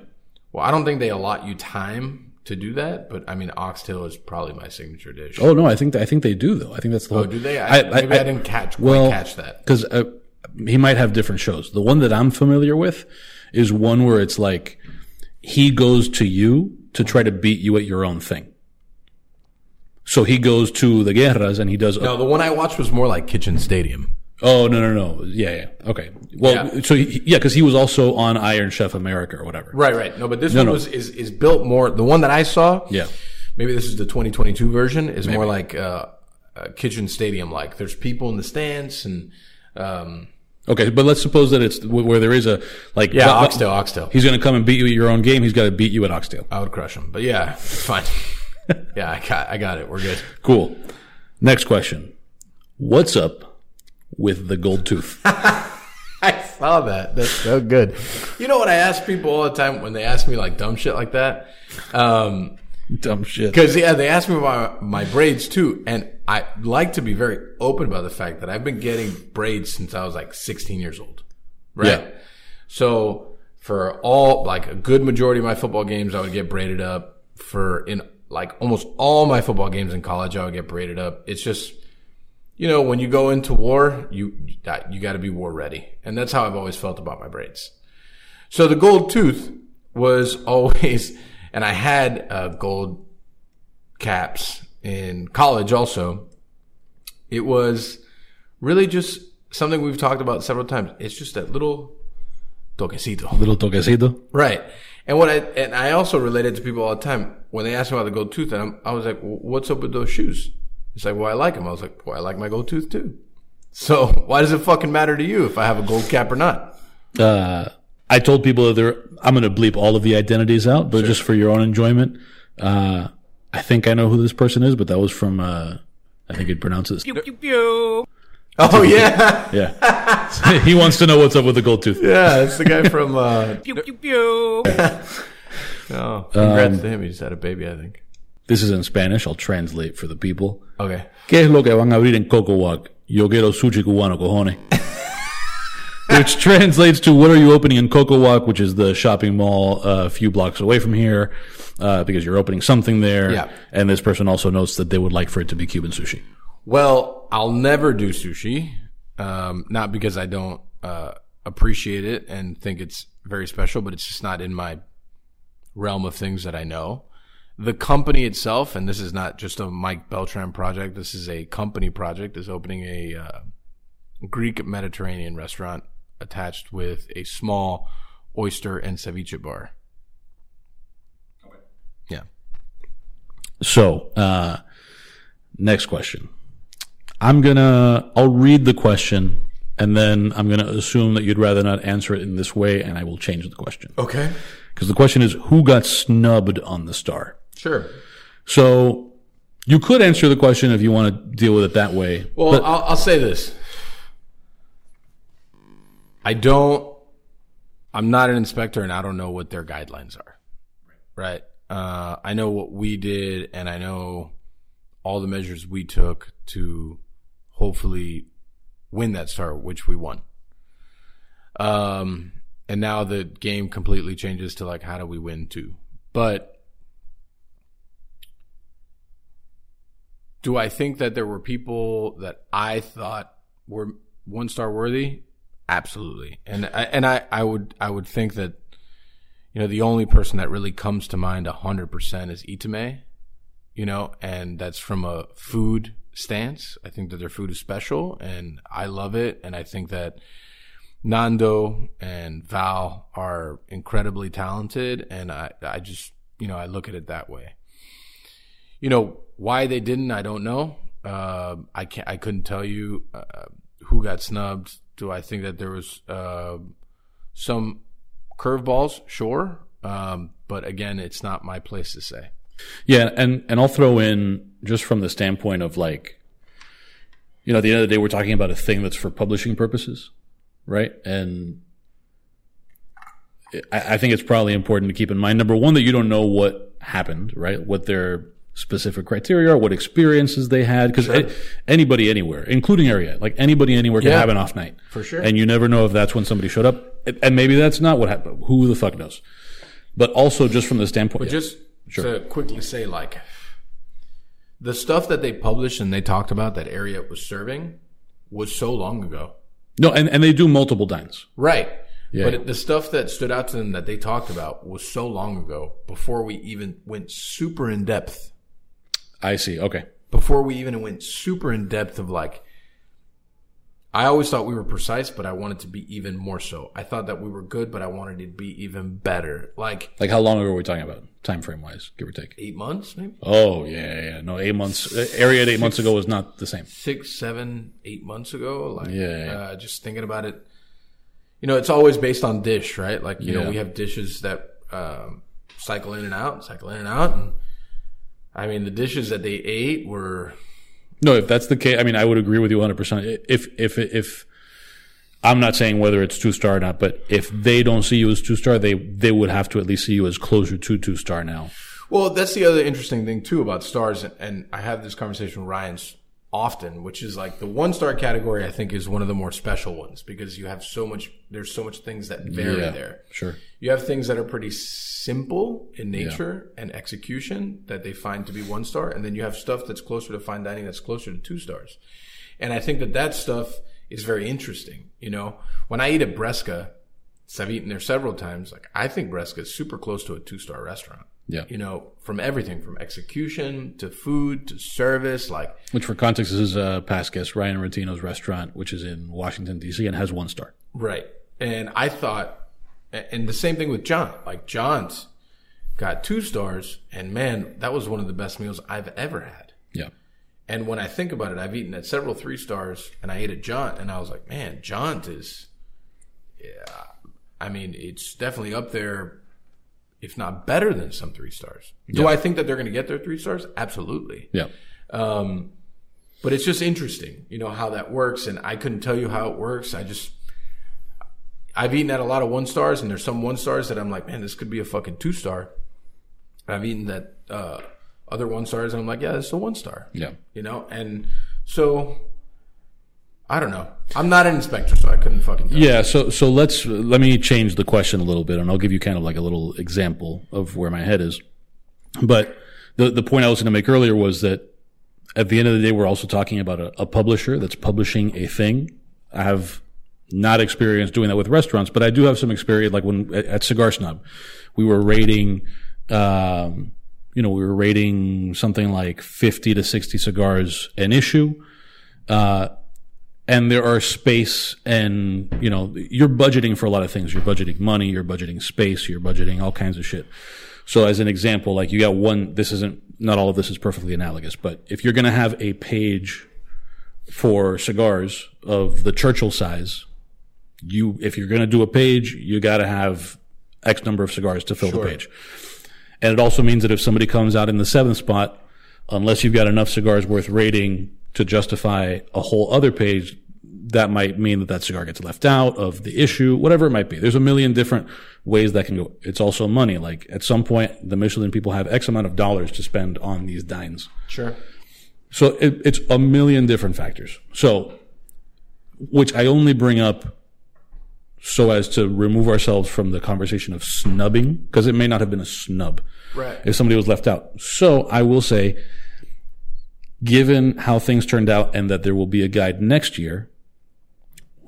Well, I don't think they allot you time to do that, but I mean, oxtail is probably my signature dish. Oh no, I think I think they do though. I think that's the whole. Oh, do they? I, maybe I, didn't catch well, catch that. because uh, he might have different shows. The one that I'm familiar with is one where it's like he goes to you to try to beat you at your own thing. So he goes to the guerras and he does. No, the one I watched was more like Kitchen Stadium. Oh no no no yeah yeah okay well Yeah. so he, yeah because he was also on Iron Chef America or whatever Right, right. No, but this one no. was is is built more. The one that I saw, yeah maybe this is the 2022 version, is more like uh, a kitchen stadium. Like there's people in the stands and um, okay but let's suppose that it's where there is a like yeah, Oxtail, Oxtail. he's going to come and beat you at your own game he's got to beat you at Oxtail I would crush him, but yeah, fine. yeah, I got, I got it. We're good. cool next question what's up with the gold tooth I saw that. That's so good. You know what I ask people all the time when they ask me like dumb shit like that? Um, dumb shit Because yeah, they ask me about my braids too, and I like to be very open about the fact that I've been getting braids since I was like 16 years old, right? Yeah. So for all like a good majority of my football games, I would get braided up. For in like almost all my football games in college, I would get braided up. It's just you know when you go into war, you you got to be war ready, and that's how I've always felt about my braids. So the gold tooth was always, and I had uh, gold caps in college also. It was really just something we've talked about several times. It's just that little toquecito. little toquecito Right. And what I, and I also related to people all the time when they ask me about the gold tooth and I'm, I was like, well, what's up with those shoes? It's like, well, I like them. I was like, well, I like my gold tooth too. So why does it fucking matter to you if I have a gold cap or not? uh, I told people that I'm going to bleep all of the identities out, but just for your own enjoyment, uh, I think I know who this person is, but that was from, uh, I think you'd pronounce it. Oh yeah. Yeah. he wants to know what's up with the gold tooth. Yeah, it's the guy from. Uh, oh, congrats to him. He just had a baby, I think. This is in Spanish. I'll translate for the people. Okay. ¿Qué es lo que van a abrir en Coco Walk? Yo quiero sushi cubano, cojones. which translates to what are you opening in Coco Walk?" which is the shopping mall uh, a few blocks away from here, uh, because you're opening something there. Yeah. And this person also notes that they would like for it to be Cuban sushi. Well, I'll never do sushi. Um, not because I don't uh, appreciate it and think it's very special, but it's just not in my realm of things that I know. The company itself, and this is not just a Mike Beltran project. This is a company project. Is opening a uh, Greek Mediterranean restaurant attached with a small oyster and ceviche bar. So, uh, next question. I'm gonna, I'll read the question and then I'm gonna assume that you'd rather not answer it in this way and I will change the question. Okay. Because the question is, who got snubbed on the star? Sure. So, you could answer the question if you want to deal with it that way. Well, I'll, I'll say this. I don't. I'm not an inspector, and I don't know what their guidelines are. Right. Uh, I know what we did, and I know all the measures we took to hopefully win that star, which we won. Um, and now the game completely changes to like, how do we win two? But do I think that there were people that I thought were one star worthy? Absolutely. And I, and I, I would I would think that you know the only person that really comes to mind hundred percent is Itamae, you know, and that's from a food stance. I think that their food is special, and I love it, and I think that Nando and Val are incredibly talented, and I I just you know I look at it that way. You know why they didn't, I don't know. Uh, I can't, I couldn't tell you uh, who got snubbed. Do I think that there was uh, some curveballs? Sure, um, but again, it's not my place to say. Yeah, and and I'll throw in just from the standpoint of like, you know, at the end of the day, we're talking about a thing that's for publishing purposes, right? And I, I think it's probably important to keep in mind number one that you don't know what happened, right? What their specific criteria are, what experiences they had, because anybody anywhere, including Ariete, like anybody anywhere, can Yeah. have an off night For sure. and you never know if that's when somebody showed up, and maybe that's not what happened. Who the fuck knows? But also, just from the standpoint, Just to quickly say, like, the stuff that they published and they talked about that Ariete was serving was so long ago. No, and, and they do multiple dines. Right. Yeah. But the stuff that stood out to them that they talked about was so long ago before we even went super in depth. I see. Okay. Before we even went super in depth of like, I always thought we were precise, but I wanted to be even more so. I thought that we were good, but I wanted it to be even better. Like Like how long ago were we talking about, time frame wise, give or take? eight months, maybe Oh yeah, yeah. No, eight months. uh, Ariete eight months ago was not the same. six, seven, eight months ago. Like, Yeah, yeah. Uh, just thinking about it. You know, it's always based on dish, right? Like, you Yeah. know, we have dishes that um, cycle in and out, cycle in and out. And I mean, the dishes that they ate were No, if that's the case, I mean, I would agree with you 100. percent If if if I'm not saying whether it's two star or not, but if they don't see you as two star, they they would have to at least see you as closer to two star now. Well, that's the other interesting thing too about stars, and, and I have this conversation with Ryan s- often, which is like the one star category. I think is one of the more special ones because you have so much. There's so much things that vary Yeah. there. Sure. You have things that are pretty simple in nature and execution that they find to be one star, and then you have stuff that's closer to fine dining that's closer to two stars. And I think that that stuff is very interesting. You know, when I eat at Bresca, so I've eaten there several times. Like I think Bresca is super close to a two star restaurant. Yeah. You know, from everything from execution to food to service, like Which, for context, this is uh, past guest Ryan Ratino's restaurant, which is in Washington D.C. and has one star. Right. And I thought, and the same thing with Jônt. Like Jônt's got two stars, and man, that was one of the best meals I've ever had. Yeah. And when I think about it, I've eaten at several three stars, and I ate at Jônt, and I was like, man, Jônt's is, yeah. I mean, it's definitely up there, if not better than some three stars. Do Yeah. I think that they're going to get their three stars? Absolutely. Yeah. Um, but it's just interesting, you know, how that works. And I couldn't tell you how it works. I just, I've eaten at a lot of one stars and there's some one stars that I'm like, man, this could be a fucking two star. I've eaten that, uh, other one stars and I'm like, yeah, it's a one star, Yeah. you know? And so I don't know. I'm not an inspector, so I couldn't fucking tell. Yeah, so so let's let me change the question a little bit, and I'll give you kind of like a little example of where my head is. But the the point I was going to make earlier was that at the end of the day, we're also talking about a, a publisher that's publishing a thing. I have not experienced doing that with restaurants, but I do have some experience. Like when at, at Cigar Snob, we were rating, um, you know, we were rating something like fifty to sixty cigars an issue. Uh, and there are space and you know you're budgeting for a lot of things. You're budgeting money you're budgeting space you're budgeting all kinds of shit. So as an example like you got one this isn't not all of this is perfectly analogous but if you're going to have a page for cigars of the churchill size you if you're going to do a page you got to have x number of cigars to fill the page. And it also means that if somebody comes out in the seventh spot unless you've got enough cigars worth rating to justify a whole other page, that might mean that that cigar gets left out of the issue, whatever it might be. There's a million different ways that can go. It's also money. Like at some point, the Michelin people have X amount of dollars to spend on these dines. Sure. So it, it's a million different factors. So, which I only bring up so as to remove ourselves from the conversation of snubbing, because it may not have been a snub Right. if somebody was left out. So I will say, given how things turned out and that there will be a guide next year,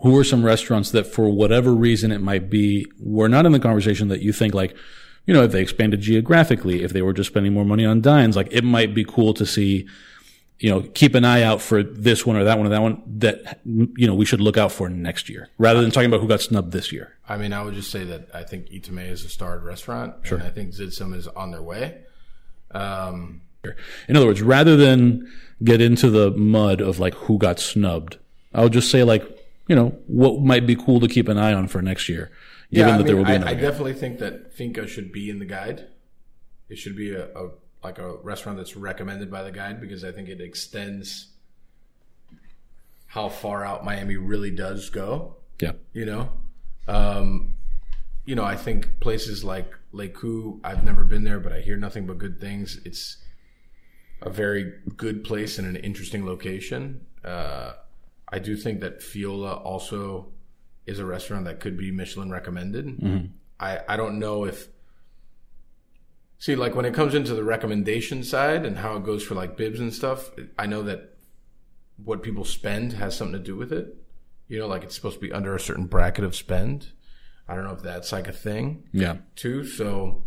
who are some restaurants that for whatever reason it might be, were not in the conversation that you think like, you know, if they expanded geographically, if they were just spending more money on dines, like it might be cool to see, you know, keep an eye out for this one or that one or that one that, you know, we should look out for next year rather than talking about who got snubbed this year. I mean, I would just say that I think Itamae is a starred restaurant. Sure. And I think Zitz Sum is on their way. Um, In other words, rather than get into the mud of like who got snubbed, I would just say like, you know, what might be cool to keep an eye on for next year, given yeah, I that there will be I. I definitely think that Finka should be in the guide. It should be a, a like a restaurant that's recommended by the guide because I think it extends how far out Miami really does go. yeah, You know, um, you know, I think places like Lake I've never been there, but I hear nothing but good things. It's a very good place and an interesting location. Uh, I do think that Fiola also is a restaurant that could be Michelin recommended. I, I don't know if see like when it comes into the recommendation side and how it goes for like bibs and stuff. I know that what people spend has something to do with it. You know, like it's supposed to be under a certain bracket of spend. I don't know if that's like a thing Yeah. too. So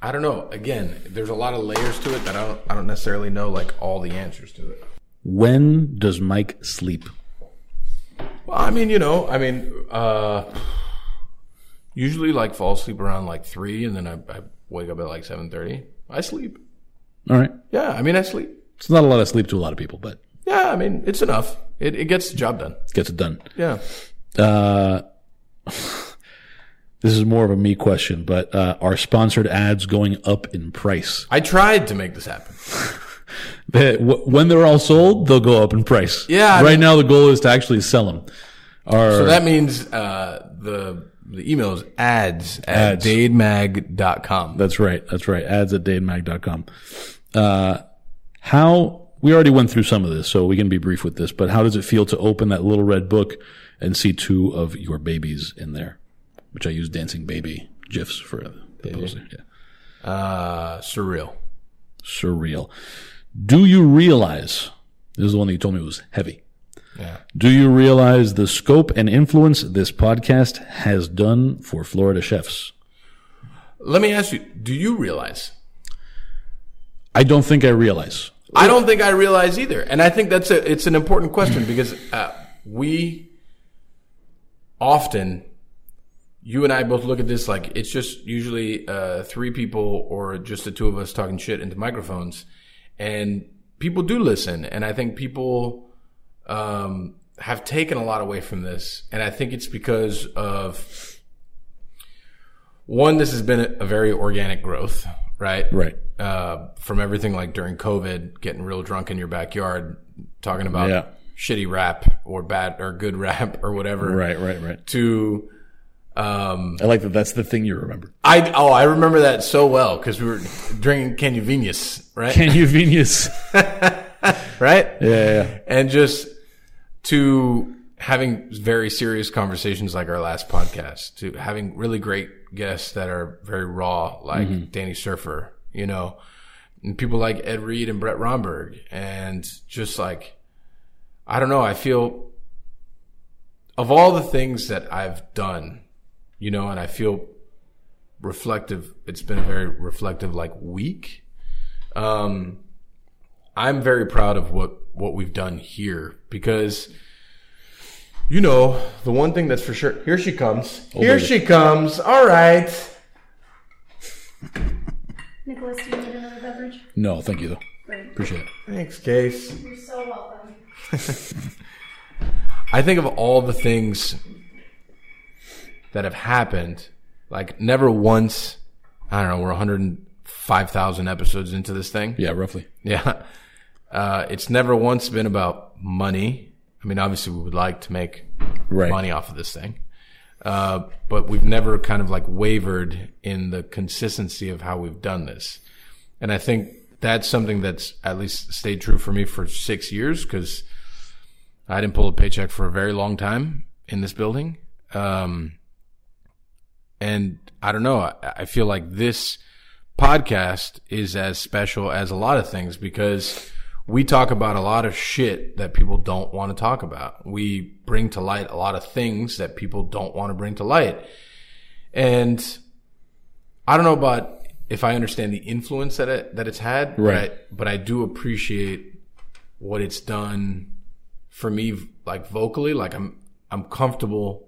I don't know. Again, there's a lot of layers to it that I don't I don't necessarily know like all the answers to it. When does Mike sleep? Well, I mean, you know, I mean, uh, usually like fall asleep around like three, and then I, I wake up at like seven thirty. I sleep. All right. Yeah, I mean, I sleep. It's not a lot of sleep to a lot of people, but Yeah, I mean, it's enough. It it gets the job done. gets it done. Yeah. Uh, this is more of a me question, but uh, are sponsored ads going up in price? I tried to make this happen. When they're all sold, they'll go up in price. Yeah, I Right mean- now, the goal is to actually sell them. Are, So that means uh, the the email is ads at Ads. dademag.com. That's right. That's right. Ads at dademag.com. Uh, how, we already went through some of this, so we can be brief with this, but how does it feel to open that little red book and see two of your babies in there? Which I use dancing baby gifs for the poster. Yeah. Uh, surreal. Surreal. Do you realize, this is the one that you told me was heavy. Yeah. Do you realize the scope and influence this podcast has done for Florida chefs? Let me ask you: Do you realize? I don't think I realize. I don't think I realize either, and I think that's a it's an important question because uh, we often, you and I both look at this like it's just usually uh, three people or just the two of us talking shit into microphones, and people do listen, and I think people um, have taken a lot away from this, and I think it's because of one, this has been a, very organic growth, right? Right. uh, from everything like during COVID, getting real drunk in your backyard, talking about Yeah. shitty rap or bad or good rap or whatever, Right, right, right. to um, I like that that's the thing you remember. I oh I remember that so well because we were drinking Canuvinius, right? Can Venus? right? yeah, yeah. and just to having very serious conversations like our last podcast, to having really great guests that are very raw, like Danny Serfer, you know, and people like Ed Reed and Brett Romberg, and just like, I don't know, I feel of all the things that I've done, you know, and I feel reflective. It's been a very reflective, like week. Um, I'm very proud of what what we've done here because you know the one thing that's for sure. Here she comes. here baby. she comes. All right. Nicholas, do you need another beverage? No, thank you though. Great. Appreciate it. Thanks, Case. You're so welcome. I think of all the things that have happened. Like never once. I don't know. We're 105,000 episodes into this thing. Yeah, roughly. Yeah. Uh, it's never once been about money. I mean, obviously, we would like to make Right. money off of this thing. Uh, but we've never kind of like wavered in the consistency of how we've done this. And I think that's something that's at least stayed true for me for six years because I didn't pull a paycheck for a very long time in this building. Um, and I don't know. I, I feel like this podcast is as special as a lot of things because we talk about a lot of shit that people don't want to talk about. We bring to light a lot of things that people don't want to bring to light. And I don't know about if I understand the influence that it, that it's had, Right. but I, but I do appreciate what it's done for me, like vocally, like I'm, I'm comfortable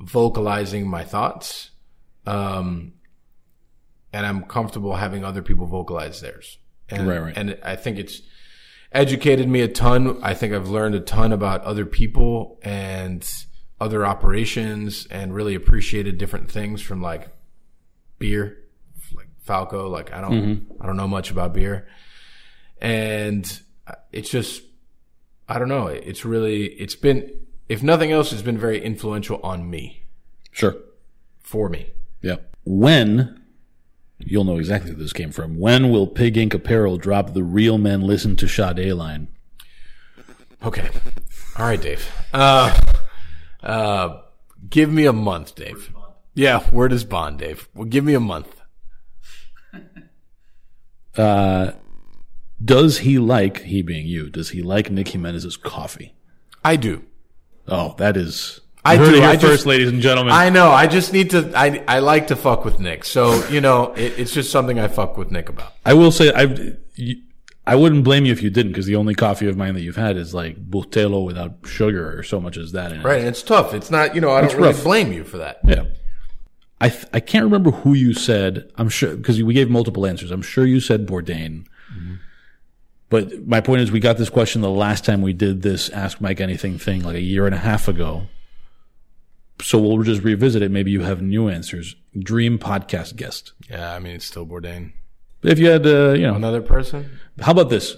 vocalizing my thoughts. Um, and I'm comfortable having other people vocalize theirs. And, Right, right. and I think it's educated me a ton. I think I've learned a ton about other people and other operations and really appreciated different things from like beer, like Falco. Like I don't, I don't know much about beer. And it's just, I don't know. It's really, it's been, if nothing else, it's been very influential on me, Sure. for me. Yeah. When you'll know exactly where this came from. When will Pig Ink Apparel drop the Real Men Listen to Sade line? Okay. All right, Dave. Uh, uh, give me a month, Dave. Yeah, where does Bond, Dave? Well, give me a month. Uh, does he like he being you? Does he like Nick Jimenez's coffee? I do. Oh, that is. I do, it I first, just- ladies and gentlemen. I know. I just need to. I I like to fuck with Nick. So you know, it, it's just something I fuck with Nick about. I will say I I wouldn't blame you if you didn't because the only coffee of mine that you've had is like Bustelo without sugar or so much as that in it. Right, and it's tough. It's not. You know, I don't really rough. blame you for that. Yeah. I th- I can't remember who you said. I'm sure because we gave multiple answers. I'm sure you said Bourdain. But my point is, we got this question the last time we did this Ask Mike Anything thing, like a year and a half ago. So we'll just revisit it. Maybe you have new answers. Dream podcast guest. Yeah, I mean, it's still Bourdain. But if you had, uh, you know, Another person. how about this?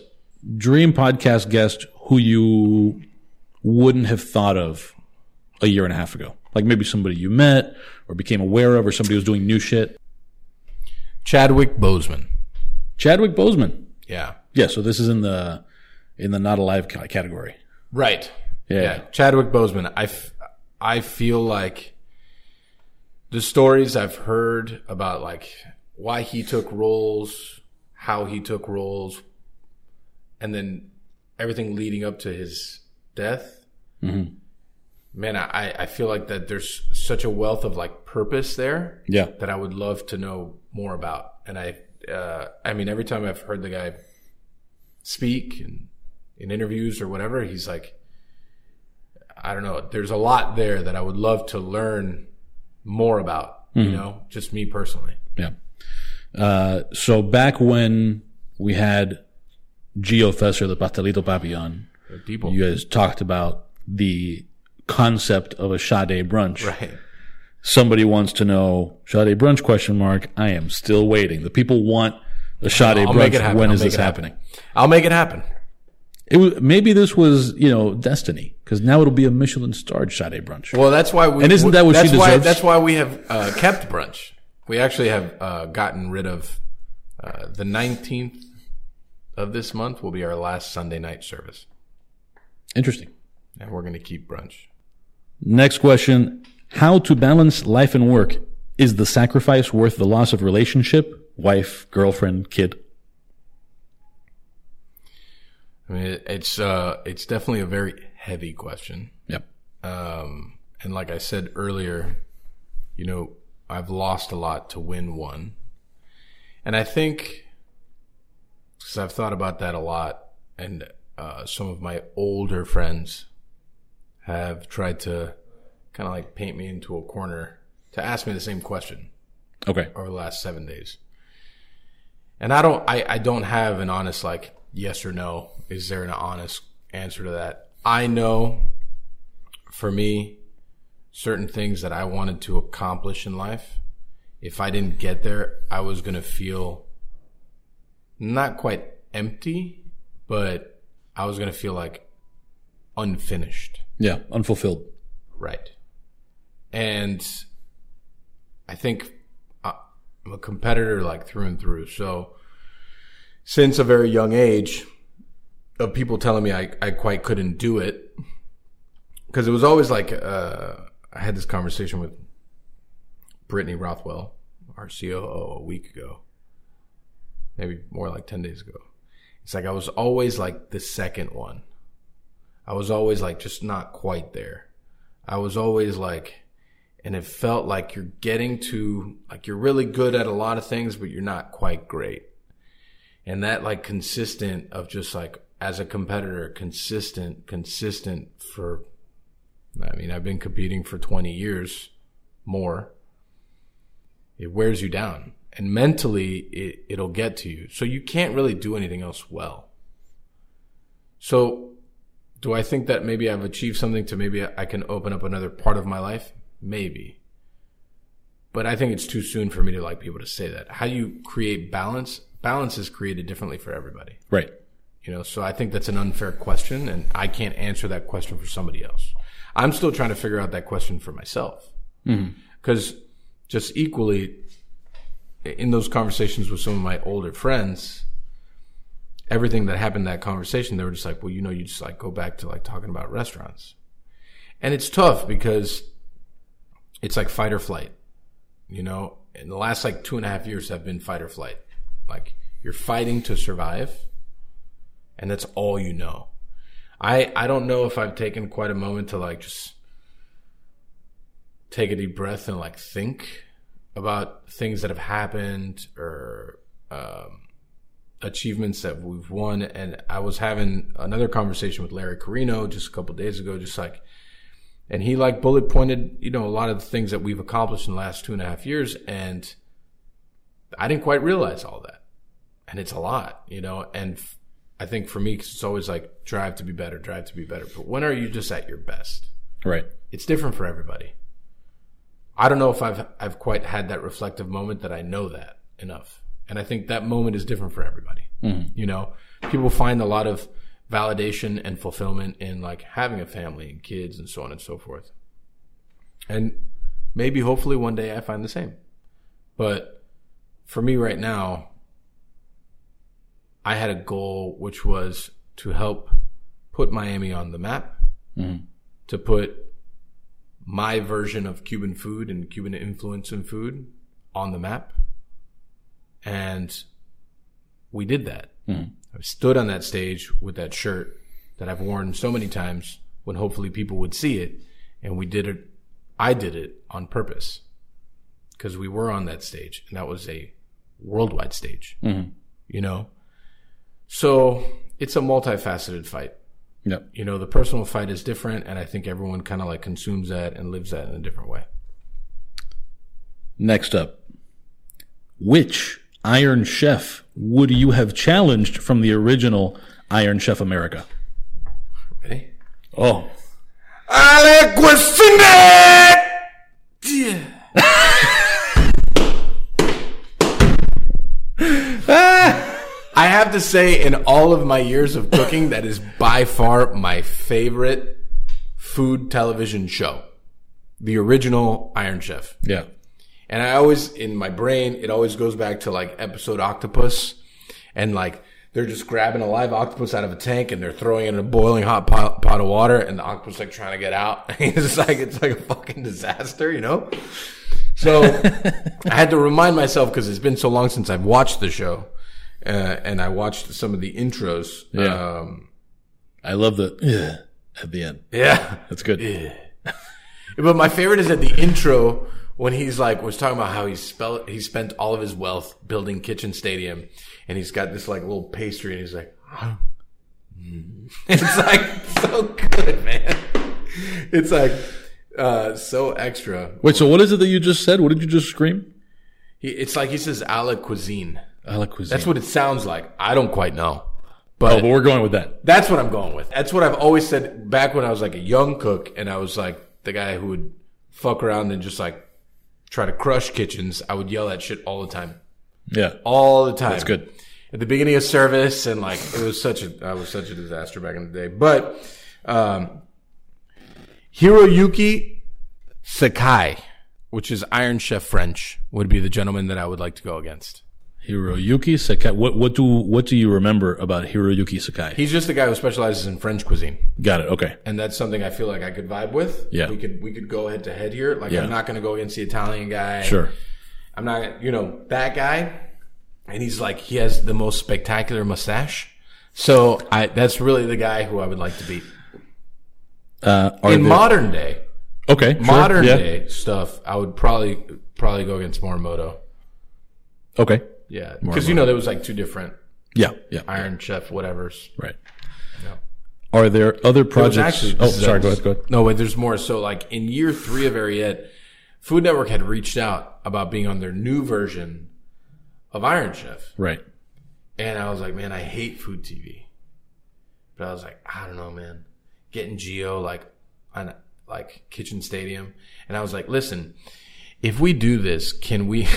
Dream podcast guest who you wouldn't have thought of a year and a half ago. Like maybe somebody you met or became aware of or somebody who's doing new shit. Chadwick Boseman. Chadwick Boseman. Yeah. Yeah, so this is in the in the not alive category. Right. Yeah. Yeah. Chadwick Boseman. I, f- I feel like the stories I've heard about like why he took roles, how he took roles, and then everything leading up to his death. Man, I, I feel like that there's such a wealth of like purpose there Yeah. that I would love to know more about. And I, uh, I mean, every time I've heard the guy speak and in interviews or whatever, he's like, I don't know. There's a lot there that I would love to learn more about. You know, just me personally. Yeah. Uh, so back when we had Gio Fesser, the Pastelito Papillon, People, you guys talked about the concept of a Sade brunch. right? Somebody wants to know Sade brunch question mark. I am still waiting. The people want a Sade I'll make brunch. it happen. When I'll is this it happen. happening? I'll make it happen. It was maybe this was you know destiny because now it'll be a Michelin starred Sade brunch. Well, that's why we. And isn't that what she that's why, deserves? That's why we have uh, kept brunch. We actually have uh, gotten rid of uh, the nineteenth of this month. Will be our last Sunday night service, Interesting. and we're going to keep brunch. Next question: How to balance life and work? Is the sacrifice worth the loss of relationship, wife, girlfriend, kid? I mean, it's uh, it's definitely a very heavy question. Yep. Um, and like I said earlier, you know, I've lost a lot to win one. And I think, because I've thought about that a lot, and uh, some of my older friends have tried to kind of like paint me into a corner to ask me the same question Okay. over the last seven days. And I don't, I, I don't have an honest, like, yes or no. Is there an honest answer to that? I know for me, certain things that I wanted to accomplish in life, if I didn't get there, I was going to feel not quite empty, but I was going to feel like unfinished. Yeah. Unfulfilled. Right. And I think I'm a competitor like through and through. So since a very young age of people telling me I, I quite couldn't do it, because it was always like, uh, I had this conversation with Brittany Rothwell, our COO, a week ago, maybe more like 10 days ago. It's like I was always like the second one. I was always like just not quite there. I was always like, and it felt like you're getting to, like you're really good at a lot of things, but you're not quite great. And that like consistent of just like, as a competitor, consistent, consistent for, I mean, I've been competing for 20 years more. It wears you down and mentally it, it'll get to you. So you can't really do anything else well. So do I think that maybe I've achieved something to maybe I can open up another part of my life? Maybe. But I think it's too soon for me to like be able to say that. How do you create balance? Balance is created differently for everybody. Right. You know, so I think that's an unfair question and I can't answer that question for somebody else. I'm still trying to figure out that question for myself. Mm-hmm. Because just equally, in those conversations with some of my older friends, everything that happened in that conversation, they were just like, well, you know, you just like go back to like talking about restaurants. And it's tough because it's like fight or flight. You know, in the last like two and a half years have been fight or flight. Like you're fighting to survive and that's all you know. I I don't know if I've taken quite a moment to like just take a deep breath and like think about things that have happened or um, achievements that we've won. And I was having another conversation with Larry Carino just a couple days ago, just like, and he like bullet pointed, you know, a lot of the things that we've accomplished in the last two and a half years. And I didn't quite realize all that. And it's a lot, you know, and f- I think for me, 'cause it's always like drive to be better, drive to be better. But when are you just at your best? Right. It's different for everybody. I don't know if I've I've quite had that reflective moment that I know that enough. And I think that moment is different for everybody. Mm-hmm. You know, people find a lot of validation and fulfillment in like having a family and kids and so on and so forth. And maybe hopefully one day I find the same. But for me right now, I had a goal which was to help put Miami on the map, mm-hmm. to put my version of Cuban food and Cuban influence in food on the map. And we did that. Mm-hmm. I stood on that stage with that shirt that I've worn so many times when hopefully people would see it. And we did it. I did it on purpose because we were on that stage and that was a worldwide stage, mm-hmm. you know? So it's a multifaceted fight Yep. you know the personal fight is different and i think everyone kind of like consumes that and lives that in a different way Next up, which Iron Chef would you have challenged from the original Iron Chef America? ready Oh, alec I have to say, in all of my years of cooking, that is by far my favorite food television show. The original Iron Chef. yeah. And I always, in my brain, it always goes back to like episode Octopus. And like, they're just grabbing a live octopus out of a tank and they're throwing it in a boiling hot pot, pot of water and the octopus like trying to get out. it's like, it's like a fucking disaster, you know? So I had to remind myself because it's been so long since I've watched the show. Uh, and I watched some of the intros. Yeah. Um, I love the at the end. yeah. That's good. But my favorite is at the intro when he's like was talking about how he spell he spent all of his wealth building Kitchen Stadium, and he's got this like little pastry, and he's like, it's like so good, man. It's like uh, so extra. Wait, so what is it that you just said? What did you just scream? He, it's like he says a la cuisine. I like cuisine. That's what it sounds like. I don't quite know, but Oh, but we're going with that. That's what I'm going with. That's what I've always said back when I was like a young cook and I was like the guy who would fuck around and just like try to crush kitchens. I would yell that shit all the time. Yeah. All the time. That's good. At the beginning of service and like it was such a I was such a disaster back in the day. But um Hiroyuki Sakai, which is Iron Chef French, would be the gentleman that I would like to go against. Hiroyuki Sakai. What what do what do you remember about Hiroyuki Sakai? He's just the guy who specializes in French cuisine. Got it. Okay. and that's something I feel like I could vibe with. Yeah. we could we could go head to head here. Like Yeah. I'm not going to go against the Italian guy. Sure. I'm not, you know, that guy. And he's like, he has the most spectacular mustache. So I, that's really the guy who I would like to beat. Uh, In there- modern day, okay. sure, modern yeah. day stuff, I would probably probably go against Morimoto. Okay. Yeah, because you know there was like two different Yeah. Yeah. Iron Chef whatever's. Right. Yeah. Are there other projects? actually- oh, sorry. Go ahead. Go ahead. No, but there's more. So, like in year three of Ariete, Food Network had reached out about being on their new version of Iron Chef, Right. and I was like, man, I hate food TV, but I was like, I don't know, man, getting Geo like on like Kitchen Stadium, and I was like, listen, if we do this, can we?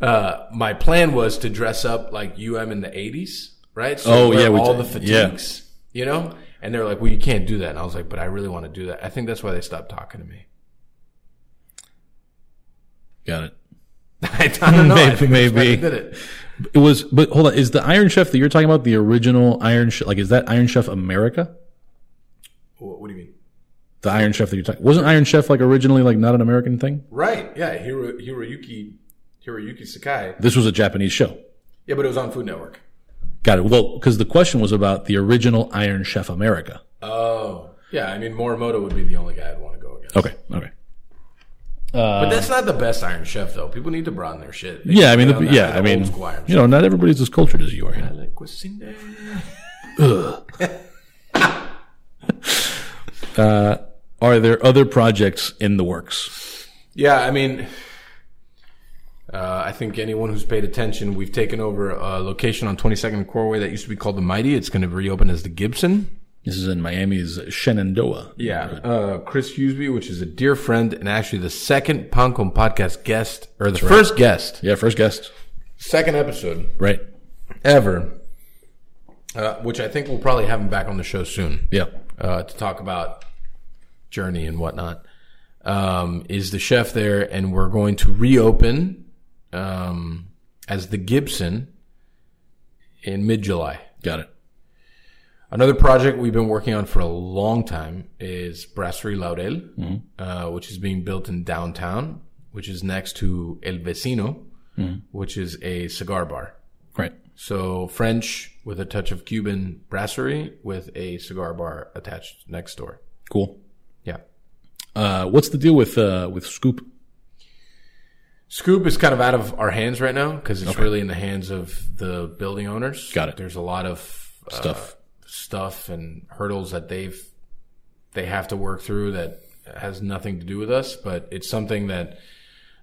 Uh, my plan was to dress up like UM in the '80s, right? So Oh, yeah, all the fatigues, you know. And they're like, "Well, you can't do that." And I was like, "But I really want to do that." I think that's why they stopped talking to me. Got it. I don't know. I Maybe- maybe. did it. It was, but hold on. Is the Iron Chef that you're talking about the original Iron Chef? Like, is that Iron Chef America? What, what do you mean? The Iron Chef that you're talking wasn't Iron Chef like originally like not an American thing? Right? Yeah, Hiro, Hiroyuki Hiroyuki Sakai. This was a Japanese show. Yeah, but it was on Food Network. Got it. Well, because the question was about the original Iron Chef America. Oh, yeah. I mean, Morimoto would be the only guy I'd want to go against. Okay. Okay. Uh, but that's not the best Iron Chef, though. People need to broaden their shit. They Yeah, I mean, the, that- yeah, I mean, you know, not everybody's as cultured as you are. Cuisine. Uh, are there other projects in the works? Yeah, I mean, uh, I think anyone who's paid attention, we've taken over a location on 22nd and Coral Way that used to be called the Mighty. It's going to reopen as the Gibson. This is in Miami's Shenandoah. Yeah. Uh, Chris Hughesby, which is a dear friend and actually the second Pan Con podcast guest, or the first guest, Yeah, first guest. second episode Right. ever, uh, which I think we'll probably have him back on the show soon. Yeah. uh, to talk about journey and whatnot. Um, is the chef there, and we're going to reopen um, as the Gibson in mid July. Got it. Another project we've been working on for a long time is Brasserie Laurel, uh, which is being built in downtown, which is next to El Vecino, which is a cigar bar. Right. So French with a touch of Cuban brasserie with a cigar bar attached next door. Cool. Yeah. Uh, what's the deal with uh, with Scoop? Scoop is kind of out of our hands right now because it's really in the hands of the building owners. Got it. There's a lot of uh, Stuff. stuff and hurdles that they've they have to work through that has nothing to do with us, but it's something that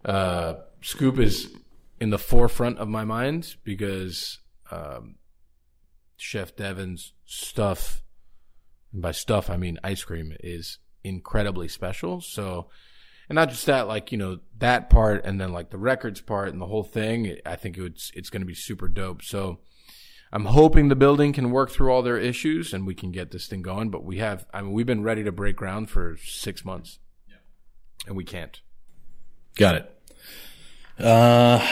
uh, Scoop is in the forefront of my mind because um, Chef Devin's stuff, and by stuff I mean ice cream, is incredibly special. So, and not just that, like you know that part, and then like the records part and the whole thing. I think it's it's going to be super dope. So. I'm hoping the building can work through all their issues and we can get this thing going. But we have, I mean, we've been ready to break ground for six months, and we can't. Got it. Uh,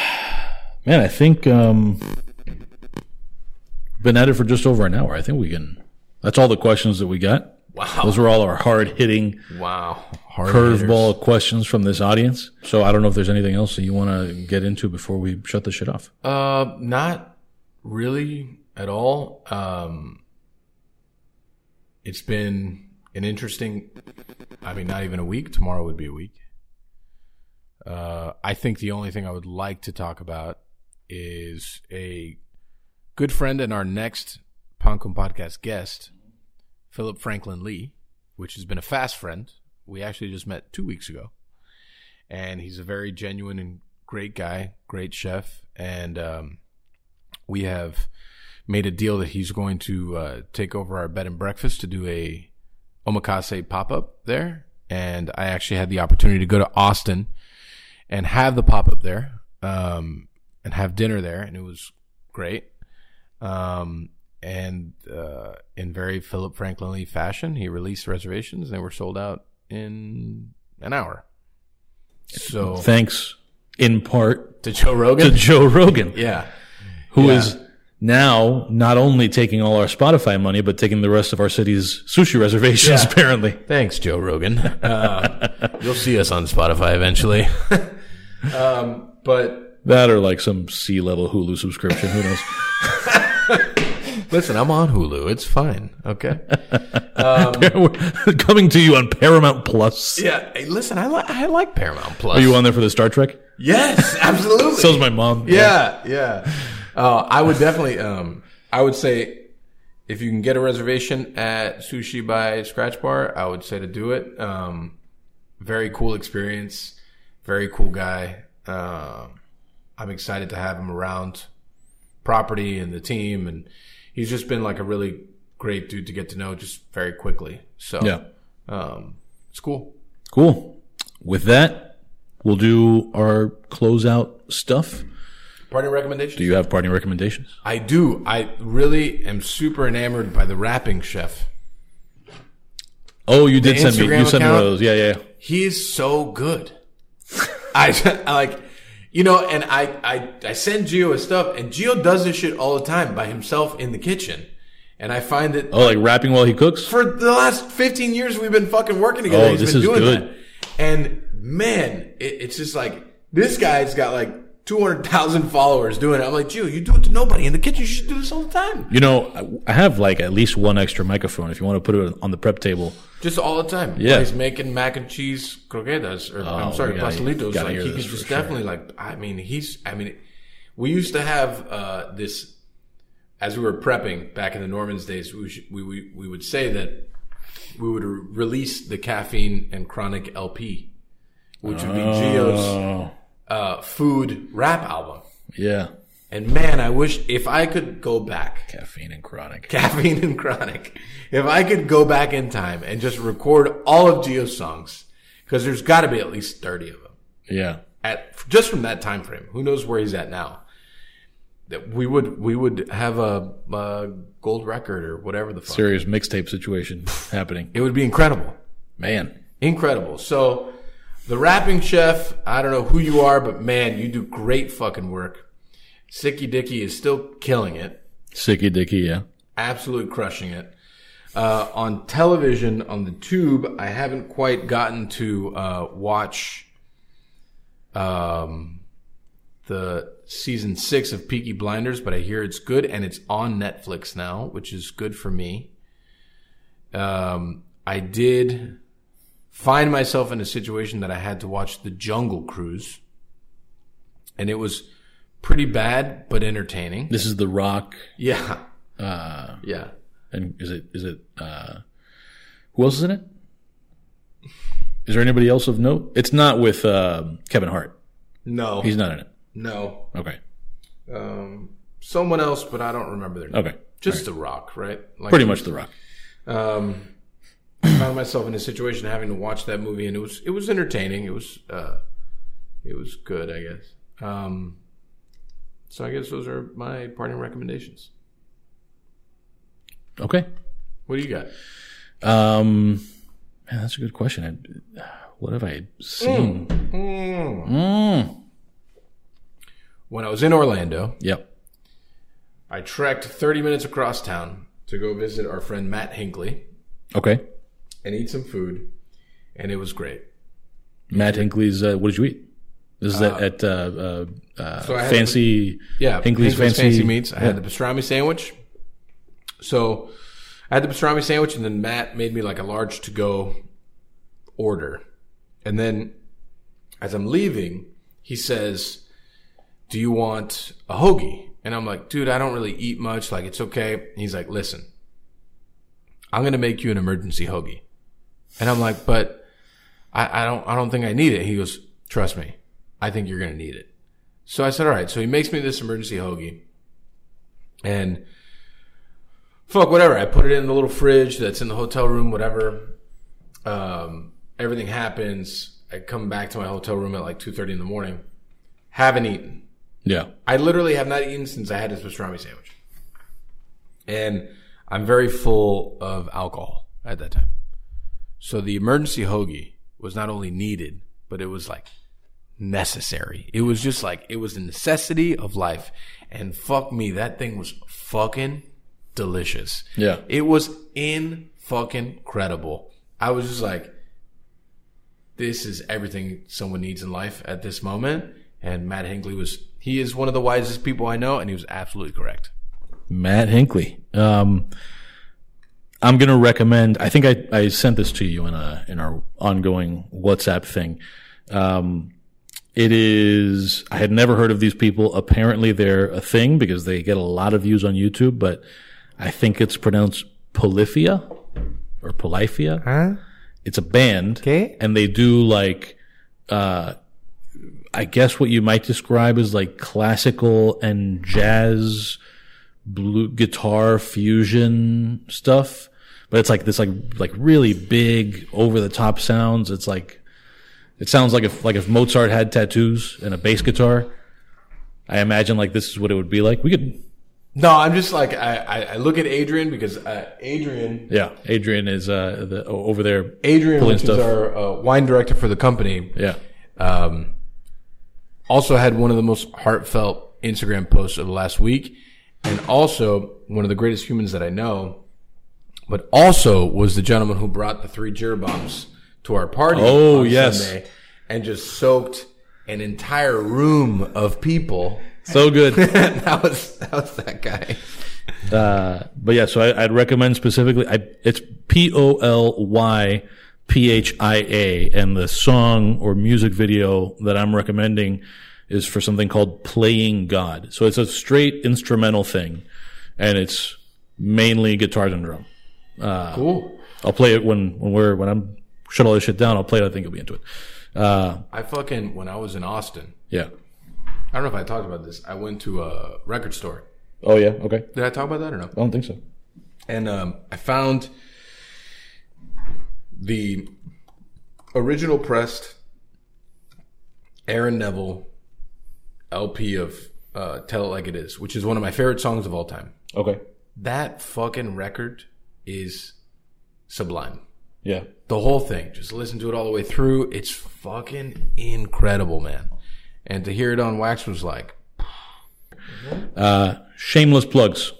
man, I think um, been at it for just over an hour. I think we can. That's all the questions that we got. Wow! Those were all our hard hitting Wow! Hard curveball questions from this audience. So I don't know if there's anything else that you want to get into before we shut this shit off. Uh, not really at all. Um, it's been an interesting. I mean, not even a week. Tomorrow would be a week. Uh, I think the only thing I would like to talk about is a good friend and our next Pan Con podcast guest, Philip Frankland Lee, which has been a fast friend. We actually just met two weeks ago, and he's a very genuine and great guy, great chef, and um, we have made a deal that he's going to uh, take over our bed and breakfast to do a omakase pop up there. And I actually had the opportunity to go to Austin and have the pop up there um, and have dinner there, and it was great. Um, and uh, in very Philip Frankland Lee fashion, he released reservations, and they were sold out in an hour. So Thanks in part to Joe Rogan. to Joe Rogan, yeah, who Yeah. is now not only taking all our Spotify money, but taking the rest of our city's sushi reservations, Yeah. apparently. Thanks, Joe Rogan. Uh, you'll see us on Spotify eventually. um, but That or like some C level Hulu subscription. Who knows? listen, I'm on Hulu. It's fine. Okay. Coming to you on Paramount Plus. Yeah. Hey, listen, I like I like Paramount Plus. Are you on there for the Star Trek? Yes, absolutely. So's my mom. yeah, yeah. Uh, I would definitely. Um, I would say if you can get a reservation at Sushi by Scratch Bar, I would say to do it. Um, very cool experience. Very cool guy. Um I'm excited to have him around property and the team, and he's just been like a really great dude to get to know just very quickly. So Yeah. um, it's cool. Cool. With that, we'll do our closeout stuff. Party recommendations. Do you have party recommendations? I do. I really am super enamored by the rapping chef. Oh, you did The send me. You sent me one of those. Yeah, yeah. yeah. He is so good. I, I like, you know, and I, I, I send Geo his stuff, and Geo does this shit all the time by himself in the kitchen. And I find that Oh, like rapping while he cooks. for the last 15 years we've been fucking working together. Oh, He's this been is doing good. that. And man, it, it's just like this guy's got like two hundred thousand followers doing it. I'm like, Geo, you do it to nobody in the kitchen. You should do this all the time, You know, I- have like at least one extra microphone if you want to put it on the prep table. just all the time. Yeah. When he's making mac and cheese croquetas, or I'm sorry, pastelitos. Like he could just for sure. definitely like. I mean, he's. I mean, we used to have uh, this as we were prepping back in the Normans days. We should, we, we we would say that we would re- release the caffeine and chronic LP, which would be Geo's Oh, uh, food rap album. yeah. And man, I wish if I could go back, Caffeine and chronic. caffeine and chronic, if I could go back in time and just record all of Geo's songs, because there's got to be at least thirty of them Yeah. at just from that time frame. Who knows where he's at now? That we would we would have a, a gold record or whatever the fuck. Serious mixtape situation happening. It would be incredible. Man. Incredible. So, the rapping chef, I don't know who you are, but man, you do great fucking work. Sicky Dicky is still killing it, Sicky Dicky, yeah. absolutely crushing it. Uh, on television, on the tube, I haven't quite gotten to uh, watch um, the season six of Peaky Blinders, but I hear it's good and it's on Netflix now, which is good for me. Um, I did find myself in a situation that I had to watch The Jungle Cruise, and it was pretty bad but entertaining. This is The Rock. Yeah, Uh, yeah. and is it, is it, uh, who else is in it? Is there anybody else of note? It's not with, um Kevin Hart. No, He's not in it. no. Okay. Um, someone else, but I don't remember their name. Okay. Just The Rock, right? Like, Pretty much The Rock. Um, found myself in a situation having to watch that movie, and it was it was entertaining. It was uh, it was good, I guess. Um, so I guess those are my parting recommendations. Okay. What do you got? Um, man, that's a good question. I, what have I seen? Mm. When I was in Orlando, Yep. I trekked 30 minutes across town to go visit our friend Matt Hinckley. Okay. And eat some food, and it was great. Matt Hinckley's. Uh, what did you eat? This is at, at uh, uh, uh, So fancy. Yeah, Hinckley's fancy- meats. I had the pastrami sandwich. So I had the pastrami sandwich, and then Matt made me like a large to go order. And then as I'm leaving, he says, "Do you want a hoagie?" And I'm like, "Dude, I don't really eat much. Like, it's okay." And he's like, "Listen, I'm gonna make you an emergency hoagie." And I'm like, "But I, I don't, I don't think I need it." He goes, "Trust me, I think you're gonna need it." So I said, all right. So he makes me this emergency hoagie. And fuck, whatever. I put it in the little fridge that's in the hotel room, whatever. Um, everything happens. I come back to my hotel room at like 2.30 in the morning. Haven't eaten. Yeah. I literally have not eaten since I had this pastrami sandwich. And I'm very full of alcohol at that time. So the emergency hoagie was not only needed, but it was like necessary. It was just like, it was a necessity of life. And fuck me, that thing was fucking delicious. Yeah. It was in fucking credible. I was just like, this is everything someone needs in life at this moment. And Matt Hinckley was, he is one of the wisest people I know, and he was absolutely correct. Matt Hinckley. Um, I'm going to recommend. I think I, I sent this to you in a in our ongoing WhatsApp thing. Um, it is. I had never heard of these people. Apparently, they're a thing because they get a lot of views on YouTube. But I think it's pronounced Polyphia or Polyphia. Huh? It's a band, Okay. and they do like, uh, I guess what you might describe as like classical and jazz, blue guitar fusion stuff. But it's like this, like like really big, over the top sounds. It's like, it sounds like if like if Mozart had tattoos and a bass guitar. I imagine like this is what it would be like. We could, No, I'm just like, I, I, I look at Adrian because uh, Adrian, yeah. Adrian is uh the, over there. Adrian, which stuff. is our uh, wine director for the company, Yeah, um, also had one of the most heartfelt Instagram posts of the last week, and also one of the greatest humans that I know. But also was the gentleman who brought the three ger bombs to our party. Oh, on yes. Sunday and just soaked an entire room of people. So good. that was that was that guy. Uh, but yeah, so I, I'd recommend specifically. I, it's P O L Y P H I A, and the song or music video that I'm recommending is for something called "Playing God." So it's a straight instrumental thing, and it's mainly guitars and drum. Cool. I'll play it when when we're when I'm shut all this shit down. I'll play it. I think you'll be into it. Uh, I fucking when I was in Austin. yeah. I don't know if I talked about this. I went to a record store. Oh yeah. Okay. Did I talk about that or no? I don't think so. and um, I found the original pressed Aaron Neville LP of uh, "Tell It Like It Is," which is one of my favorite songs of all time. Okay. That fucking record is sublime. Yeah. The whole thing, just listen to it all the way through. It's fucking incredible, man. And to hear it on wax was like, Uh, shameless plugs,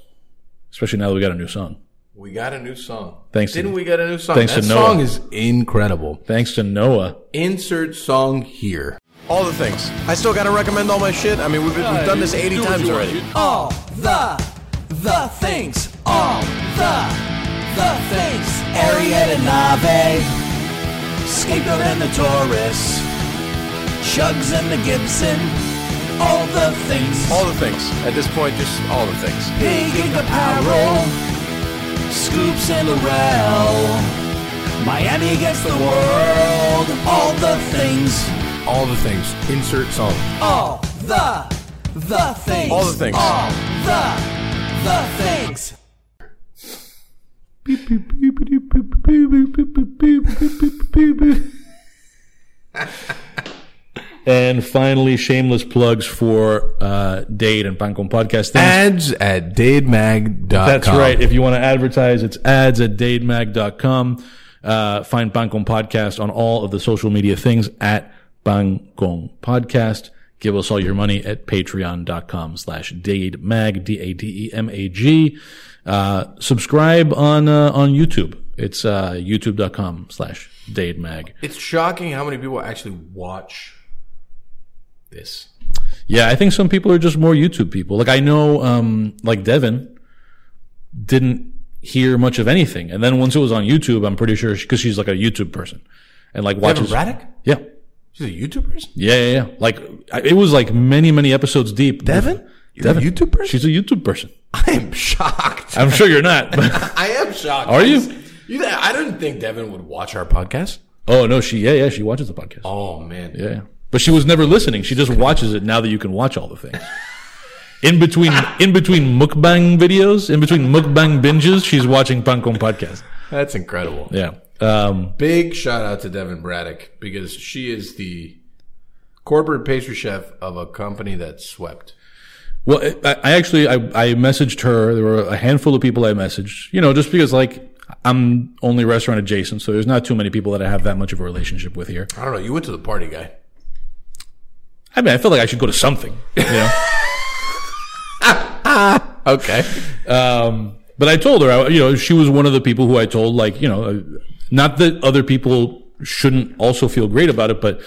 especially now that we got a new song. we got a new song. Thanks to- Didn't we get a new song? thanks that to Noah. song is incredible. Thanks to Noah. Insert song here. All the things. I still gotta recommend all my shit. I mean, we've, we've done this 80 times already. all the the things all the the things Ariete Nave Scapegoat and the Taurus Chugs and the Gibson all the things All the things. At this point, just all the things. Big Ink Apparel Scoops and Laurel Miami against the world all the things All the things. Insert song. all the the things All the things. all the the things And finally, shameless plugs for uh, Dade and Pan Con Podcast. Things. Ads at dademag.com. That's right. If you want to advertise, it's ads at dademag.com. Uh, find Pan Con Podcast on all of the social media things at Pan Con Podcast. Give us all your money at patreon.com slash dademag, D-A-D-E-M-A-G. Uh, subscribe on, uh, on YouTube. It's, uh, youtube.com slash Dade Mag. It's shocking how many people actually watch this. Yeah, I think some people are just more YouTube people. Like I know, um, like Devin didn't hear much of anything, and then once it was on YouTube, I'm pretty sure because she's like a YouTube person and like Devin watches. Braddock? Yeah, She's a YouTube person? yeah, yeah, yeah. Like it was like many, many episodes deep. Devin? You're Devin. a YouTube person? She's a YouTube person. I am shocked. I'm sure you're not. But, I am shocked. Are you? you I didn't think Devin would watch our podcast. oh no, she yeah, yeah, she watches the podcast. Oh, man. Yeah. But she was never listening. She just watches it now that you can watch all the things. In between, in between mukbang videos, in between mukbang binges, she's watching Pan Con podcast. That's incredible. Yeah. Um, Big shout out to Devin Braddock because she is the corporate pastry chef of a company that swept. Well, I, I actually, I, I messaged her. There were a handful of people I messaged, you know, just because like I'm only restaurant adjacent. So there's not too many people that I have that much of a relationship with here. I don't know. You went to the party, guy. I mean, I feel like I should go to something, you know? Okay. Um, but I told her, I, you know, she was one of the people who I told, like, you know, uh, not that other people shouldn't also feel great about it, but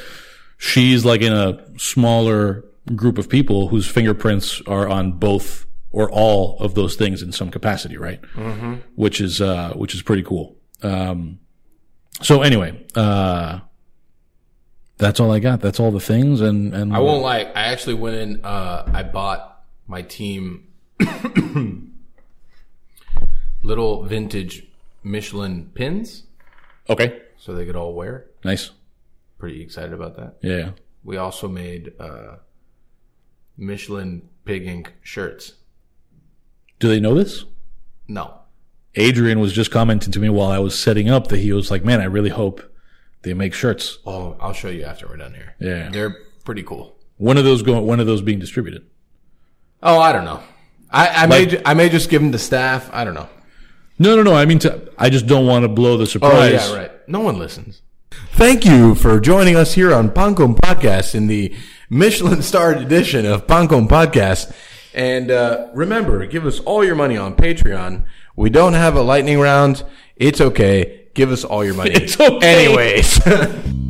she's like in a smaller group of people whose fingerprints are on both or all of those things in some capacity, right? Mm-hmm. Which is, uh, which is pretty cool. Um, so anyway, uh, that's all I got. That's all the things. And, and I won't lie. I actually went in. Uh, I bought my team little vintage Michelin pins Okay. so they could all wear. Nice. Pretty excited about that. Yeah. We also made uh, Michelin pig ink shirts. Do they know this? No, Adrian was just commenting to me while I was setting up that he was like, "Man, I really hope they make shirts." oh, I'll show you after we're done here. Yeah. they're pretty cool. When are those going? When are those being distributed? Oh, I don't know. I, I may ju- I may just give them to staff. I don't know. No, no, no. I mean, to, I just don't want to blow the oh, surprise. Oh surprise. yeah, right. No one listens. Thank you for joining us here on Pan Con Podcast in the Michelin starred edition of Pan Con Podcast. And uh, remember, give us all your money on Patreon. We don't have a lightning round. It's okay. Give us all your money. It's okay. Anyways.